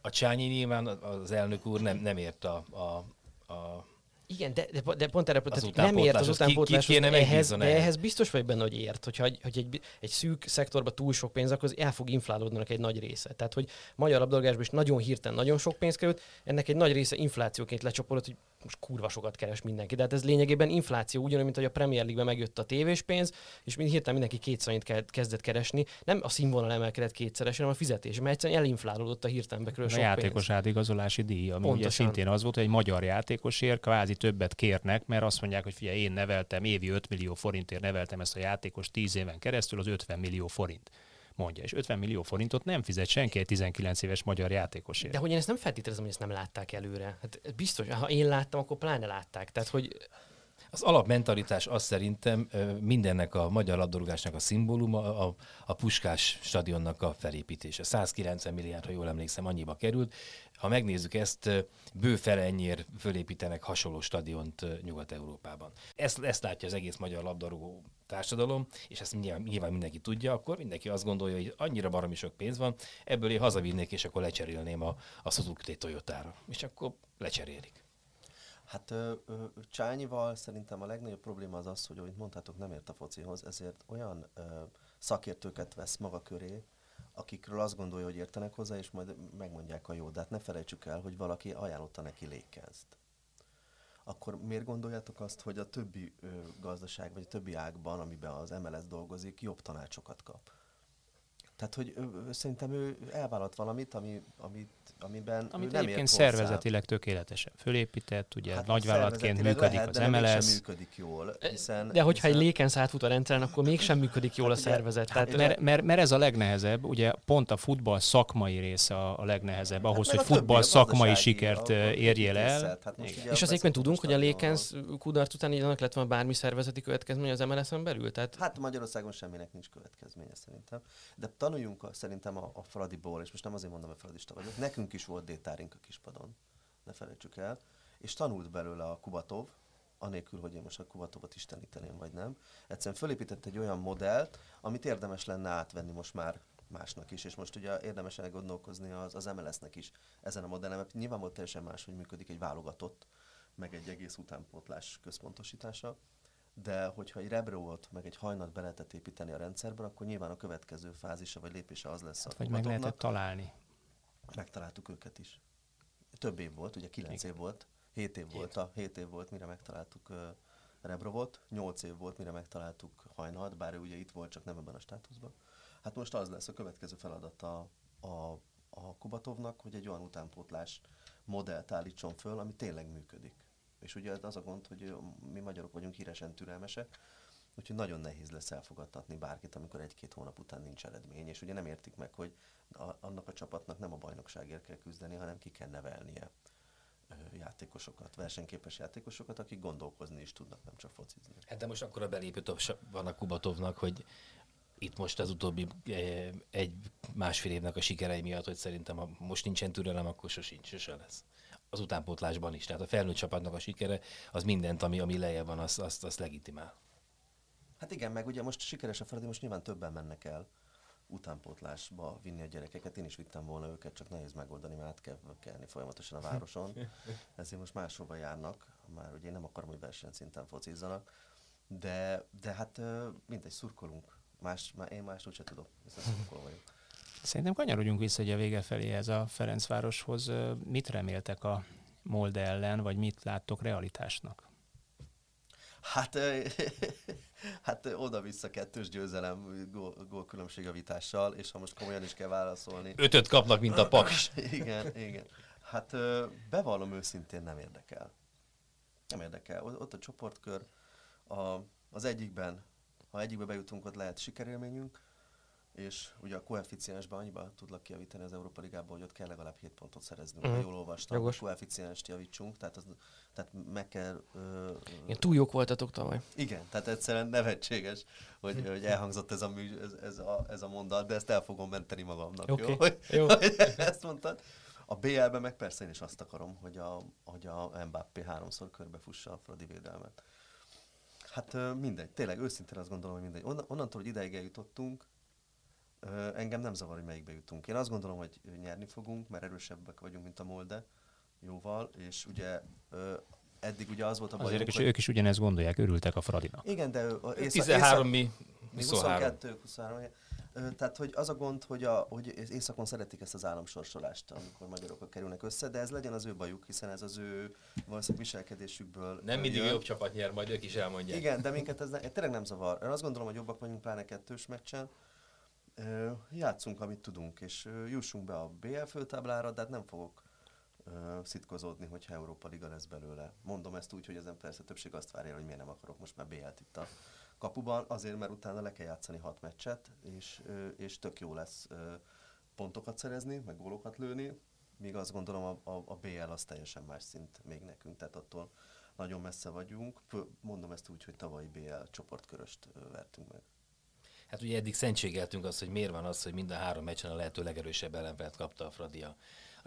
a Csányi nyilván az elnök úr nem, nem ért a, a, a Igen, de, de, de pont erre, tehát nem ért az az utánpótlás, ki ehhez, de ehhez? biztos vagy benne, hogy ért. Hogyha, hogy egy, egy szűk szektorban túl sok pénz, akkor az el fog inflálódni egy nagy része. Tehát, hogy magyar labdarúgásban is nagyon hirtelen nagyon sok pénz került, ennek egy nagy része inflációként lecsaporodott, hogy most kurva sokat keres mindenki. De hát ez lényegében infláció, ugyanúgy, mint hogy a Premier League-ben megjött a tévés pénz, és mind hirtelen mindenki kétszerint ke- kezdett keresni. Nem a színvonal emelkedett kétszeresen, hanem a fizetés, mert egyszerűen elinflálódott a hirtelen bekerülő A sok játékos pénz. átigazolási díj, ami ugye Pontosan. szintén az volt, hogy egy magyar játékosért kvázi többet kérnek, mert azt mondják, hogy figyelj, én neveltem, évi 5 millió forintért neveltem ezt a játékos 10 éven keresztül, az 50 millió forint mondja. És 50 millió forintot nem fizet senki egy 19 éves magyar játékosért. De hogy én ezt nem feltételezem, hogy ezt nem látták előre. Hát biztos, ha én láttam, akkor pláne látták. Tehát, hogy Az alapmentalitás az szerintem mindennek a magyar labdarúgásnak a szimbóluma, a, a Puskás stadionnak a felépítése. 190 milliárd, ha jól emlékszem, annyiba került. Ha megnézzük ezt, ö, bő fele ennyiért fölépítenek hasonló stadiont Nyugat-Európában. Ezt, ezt látja az egész magyar labdarúgó társadalom, és ezt nyilván, nyilván mindenki tudja, akkor mindenki azt gondolja, hogy annyira baromi sok pénz van, ebből én hazavinnék, és akkor lecserélném a, a Suzuki Toyotára. És akkor lecserélik. Hát ö, ö, Csányival szerintem a legnagyobb probléma az az, hogy ahogy mondtátok, nem ért a focihoz, ezért olyan ö, szakértőket vesz maga köré, akikről azt gondolja, hogy értenek hozzá, és majd megmondják a jót. De hát ne felejtsük el, hogy valaki ajánlotta neki lékezt. Akkor miért gondoljátok azt, hogy a többi ö, gazdaság, vagy a többi ágban, amiben az MLS dolgozik, jobb tanácsokat kap? Tehát, hogy ö, ö, szerintem ő elvállalt valamit, ami, amit, amiben Amit ő nem egyébként ért hozzá. szervezetileg tökéletesen fölépített, ugye hát Hát nagyvállalatként szervezetileg működik lehet, az de MLS, működik jól, hiszen... de hogyha egy hiszen- léken átfut a rendszeren, akkor mégsem működik jól a Hát ugye- szervezet. Tehát, hát mert, mert, mert ez a legnehezebb, ugye pont a futball szakmai része a, a legnehezebb, ahhoz, Hát hogy futball a szakmai sikert a- érjél el. hát és az egyébként tudunk, hogy a. Lékenz kudarc után így annak lett volna bármi szervezeti következmény az MLS-en belül? Tehát Hát Magyarországon semminek nincs következménye szerintem. De tanuljunk a, szerintem a, a Fradiból, és most nem azért mondom, hogy Fradista vagyok, nekünk is volt détárink a kispadon, ne felejtsük el, és tanult belőle a Kubatov, anélkül, hogy én most a Kubatovot isteníteném, vagy nem. Egyszerűen fölépített egy olyan modellt, amit érdemes lenne átvenni most már másnak is, és most ugye érdemes elgondolkozni az, az MLS-nek is ezen a modellen, mert nyilván volt teljesen más, hogy működik egy válogatott, meg egy egész utánpótlás központosítása, de hogyha egy rebrót, meg egy hajnat be lehetett építeni a rendszerben, akkor nyilván a következő fázisa vagy lépése az lesz Hát, a vagy meg lehetett találni. Megtaláltuk őket is. Több év volt, ugye kilenc év volt, hét év volt, a, hét év volt, mire megtaláltuk uh, Rebrovot, nyolc év volt, mire megtaláltuk Hajnalt, bár ő ugye itt volt, csak nem ebben a státuszban. Hát most az lesz a következő feladata a, a Kubatovnak, hogy egy olyan utánpótlás modellt állítson föl, ami tényleg működik. És ugye az a gond, hogy mi magyarok vagyunk híresen türelmesek, úgyhogy nagyon nehéz lesz elfogadtatni bárkit, amikor egy-két hónap után nincs eredmény, és ugye nem értik meg, hogy a, annak a csapatnak nem a bajnokságért kell küzdeni, hanem ki kell nevelnie játékosokat, versenyképes játékosokat, akik gondolkozni is tudnak, nem csak focizni. Hát de most akkor a belépő van a Kubatovnak, hogy itt most az utóbbi eh, egy másfél évnek a sikerei miatt, hogy szerintem ha most nincsen türelem, akkor sosincs, sose lesz. Az utánpótlásban is. Tehát a felnőtt csapatnak a sikere, az mindent, ami, ami lejjebb van, azt, azt, azt legitimál. Hát igen, meg ugye most sikeres a Fradi, most nyilván többen mennek el utánpótlásba vinni a gyerekeket. Én is vittem volna őket, csak nehéz megoldani, mert át kell kelni folyamatosan a városon. Ezért most máshova járnak, már ugye én nem akarom, hogy versenyszinten focizzanak. De, de hát mindegy, szurkolunk. Más, má- én más úgyse tudok, hiszen szurkol vagyok. Szerintem kanyarodjunk vissza egy a vége felé ez a Ferencvároshoz. Mit reméltek a Molde ellen, vagy mit láttok realitásnak? Hát, hát oda-vissza kettős győzelem gól, gólkülönbség javítással, és ha most komolyan is kell válaszolni. Ötöt kapnak, mint a Paks. igen, igen. Hát bevallom őszintén nem érdekel. Nem érdekel. Ott a csoportkör, a, az egyikben, ha egyikbe bejutunk, ott lehet sikerélményünk, és ugye a koeficiensben annyiba tudlak kijavítani az Európa Ligából, hogy ott kell legalább 7 pontot szereznünk, Mhm. ha jól olvastam, Jogos. hogy koeficienst javítsunk, tehát, az, tehát meg kell... Ö, Igen, túl jók voltatok tavaly. igen, tehát egyszerűen nevetséges, hogy, hogy elhangzott ez a, mű, ez, ez, a, ez a mondat, de ezt el fogom menteni magamnak, Oké, jó? Hogy, jó. hogy ezt mondtad. A BL-ben meg persze én is azt akarom, hogy a, hogy a Mbappé háromszor körbefussa a Fradi védelmet. Hát mindegy, tényleg őszintén azt gondolom, hogy mindegy. Onnan, onnantól, hogy ideig eljutottunk, engem nem zavar, hogy melyikbe jutunk. Én azt gondolom, hogy nyerni fogunk, mert erősebbek vagyunk, mint a Molde, jóval, és ugye eddig ugye az volt a Az bajunk, érdekes, hogy- ők is ugyanezt gondolják, örültek a Fradinak. igen, de észak, 13 mi, mi 23. 22, 23. igen. Ö, Tehát, hogy az a gond, hogy, a, hogy északon szeretik ezt az államsorsolást, amikor magyarok kerülnek össze, de ez legyen az ő bajuk, hiszen ez az ő valószínűleg viselkedésükből Nem mindig jön. jobb csapat nyer, majd ők is elmondják. Igen, de minket ez ne, tényleg nem zavar. Én azt gondolom, hogy jobbak vagyunk pláne kettős meccsen. Játszunk, amit tudunk, és jussunk be a BL főtáblára, de hát nem fogok szitkozódni, hogyha Európa Liga lesz belőle. Mondom ezt úgy, hogy ezen persze többség azt várja, hogy miért nem akarok most már BL-t itt a kapuban, azért, mert utána le kell játszani hat meccset, és, és tök jó lesz pontokat szerezni, meg gólokat lőni, míg azt gondolom a, a, a BL az teljesen más szint még nekünk, tehát attól nagyon messze vagyunk. Mondom ezt úgy, hogy tavalyi BL csoportköröst vertünk meg. Hát ugye eddig szentségeltünk azt, hogy miért van az, hogy mind a három meccsen a lehető legerősebb ellenfelet kapta a Fradi a,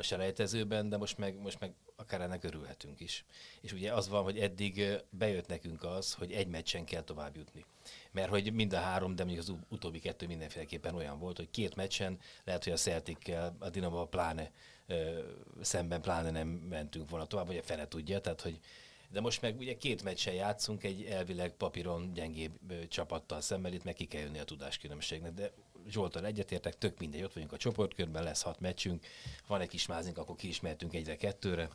selejtezőben, de most meg, most meg akár ennek örülhetünk is. És ugye az van, hogy eddig bejött nekünk az, hogy egy meccsen kell tovább jutni. Mert hogy mind a három, de mondjuk az utóbbi kettő mindenféleképpen olyan volt, hogy két meccsen lehet, hogy a Celtic-kel, a Dinamo pláne ö, szemben pláne nem mentünk volna tovább, vagy a fele tudja, tehát hogy de most meg ugye két meccsen játszunk egy elvileg papíron gyengébb csapattal szemben, itt meg ki kell jönni a tudáskülönbségnek, de Zsoltal egyetértek, tök mindegy, ott vagyunk a csoportkörben, lesz hat meccsünk, van egy kis mázink, akkor ki is mehetünk egyre kettőre.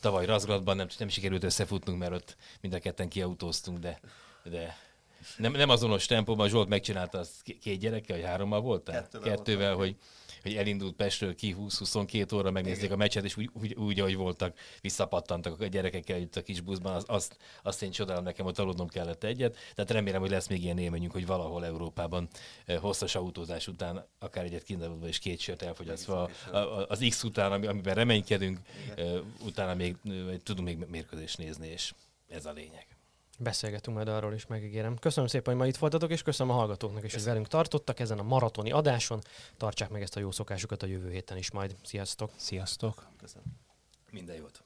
Tavaly Razgradban nem, nem sikerült összefutnunk, mert ott mind a ketten kiautóztunk, de, de nem, nem azonos tempóban, Zsolt megcsinálta azt két gyerekkel, vagy hárommal voltál? Kettővel Kettővel, voltam. hogy, hogy elindult Pestről ki 20-22 óra, megnézték a meccset, és úgy, úgy, úgy, ahogy voltak, visszapattantak a gyerekekkel együtt a kis buszban, az, azt, azt én csodálom nekem, hogy aludnom kellett egyet. Tehát remélem, hogy lesz még ilyen élményünk, hogy valahol Európában hosszas autózás után, akár egyet kindarulva és két sört elfogyasztva, az X után, ami, amiben reménykedünk, eh, utána még tudunk még mérkőzést nézni, és ez a lényeg. Beszélgetünk majd arról is, megígérem. Köszönöm szépen, hogy ma itt voltatok, és köszönöm a hallgatóknak is, hogy velünk tartottak ezen a maratoni adáson. Tartsák meg ezt a jó szokásukat a jövő héten is majd. Sziasztok! Sziasztok! Köszönöm. Minden jót!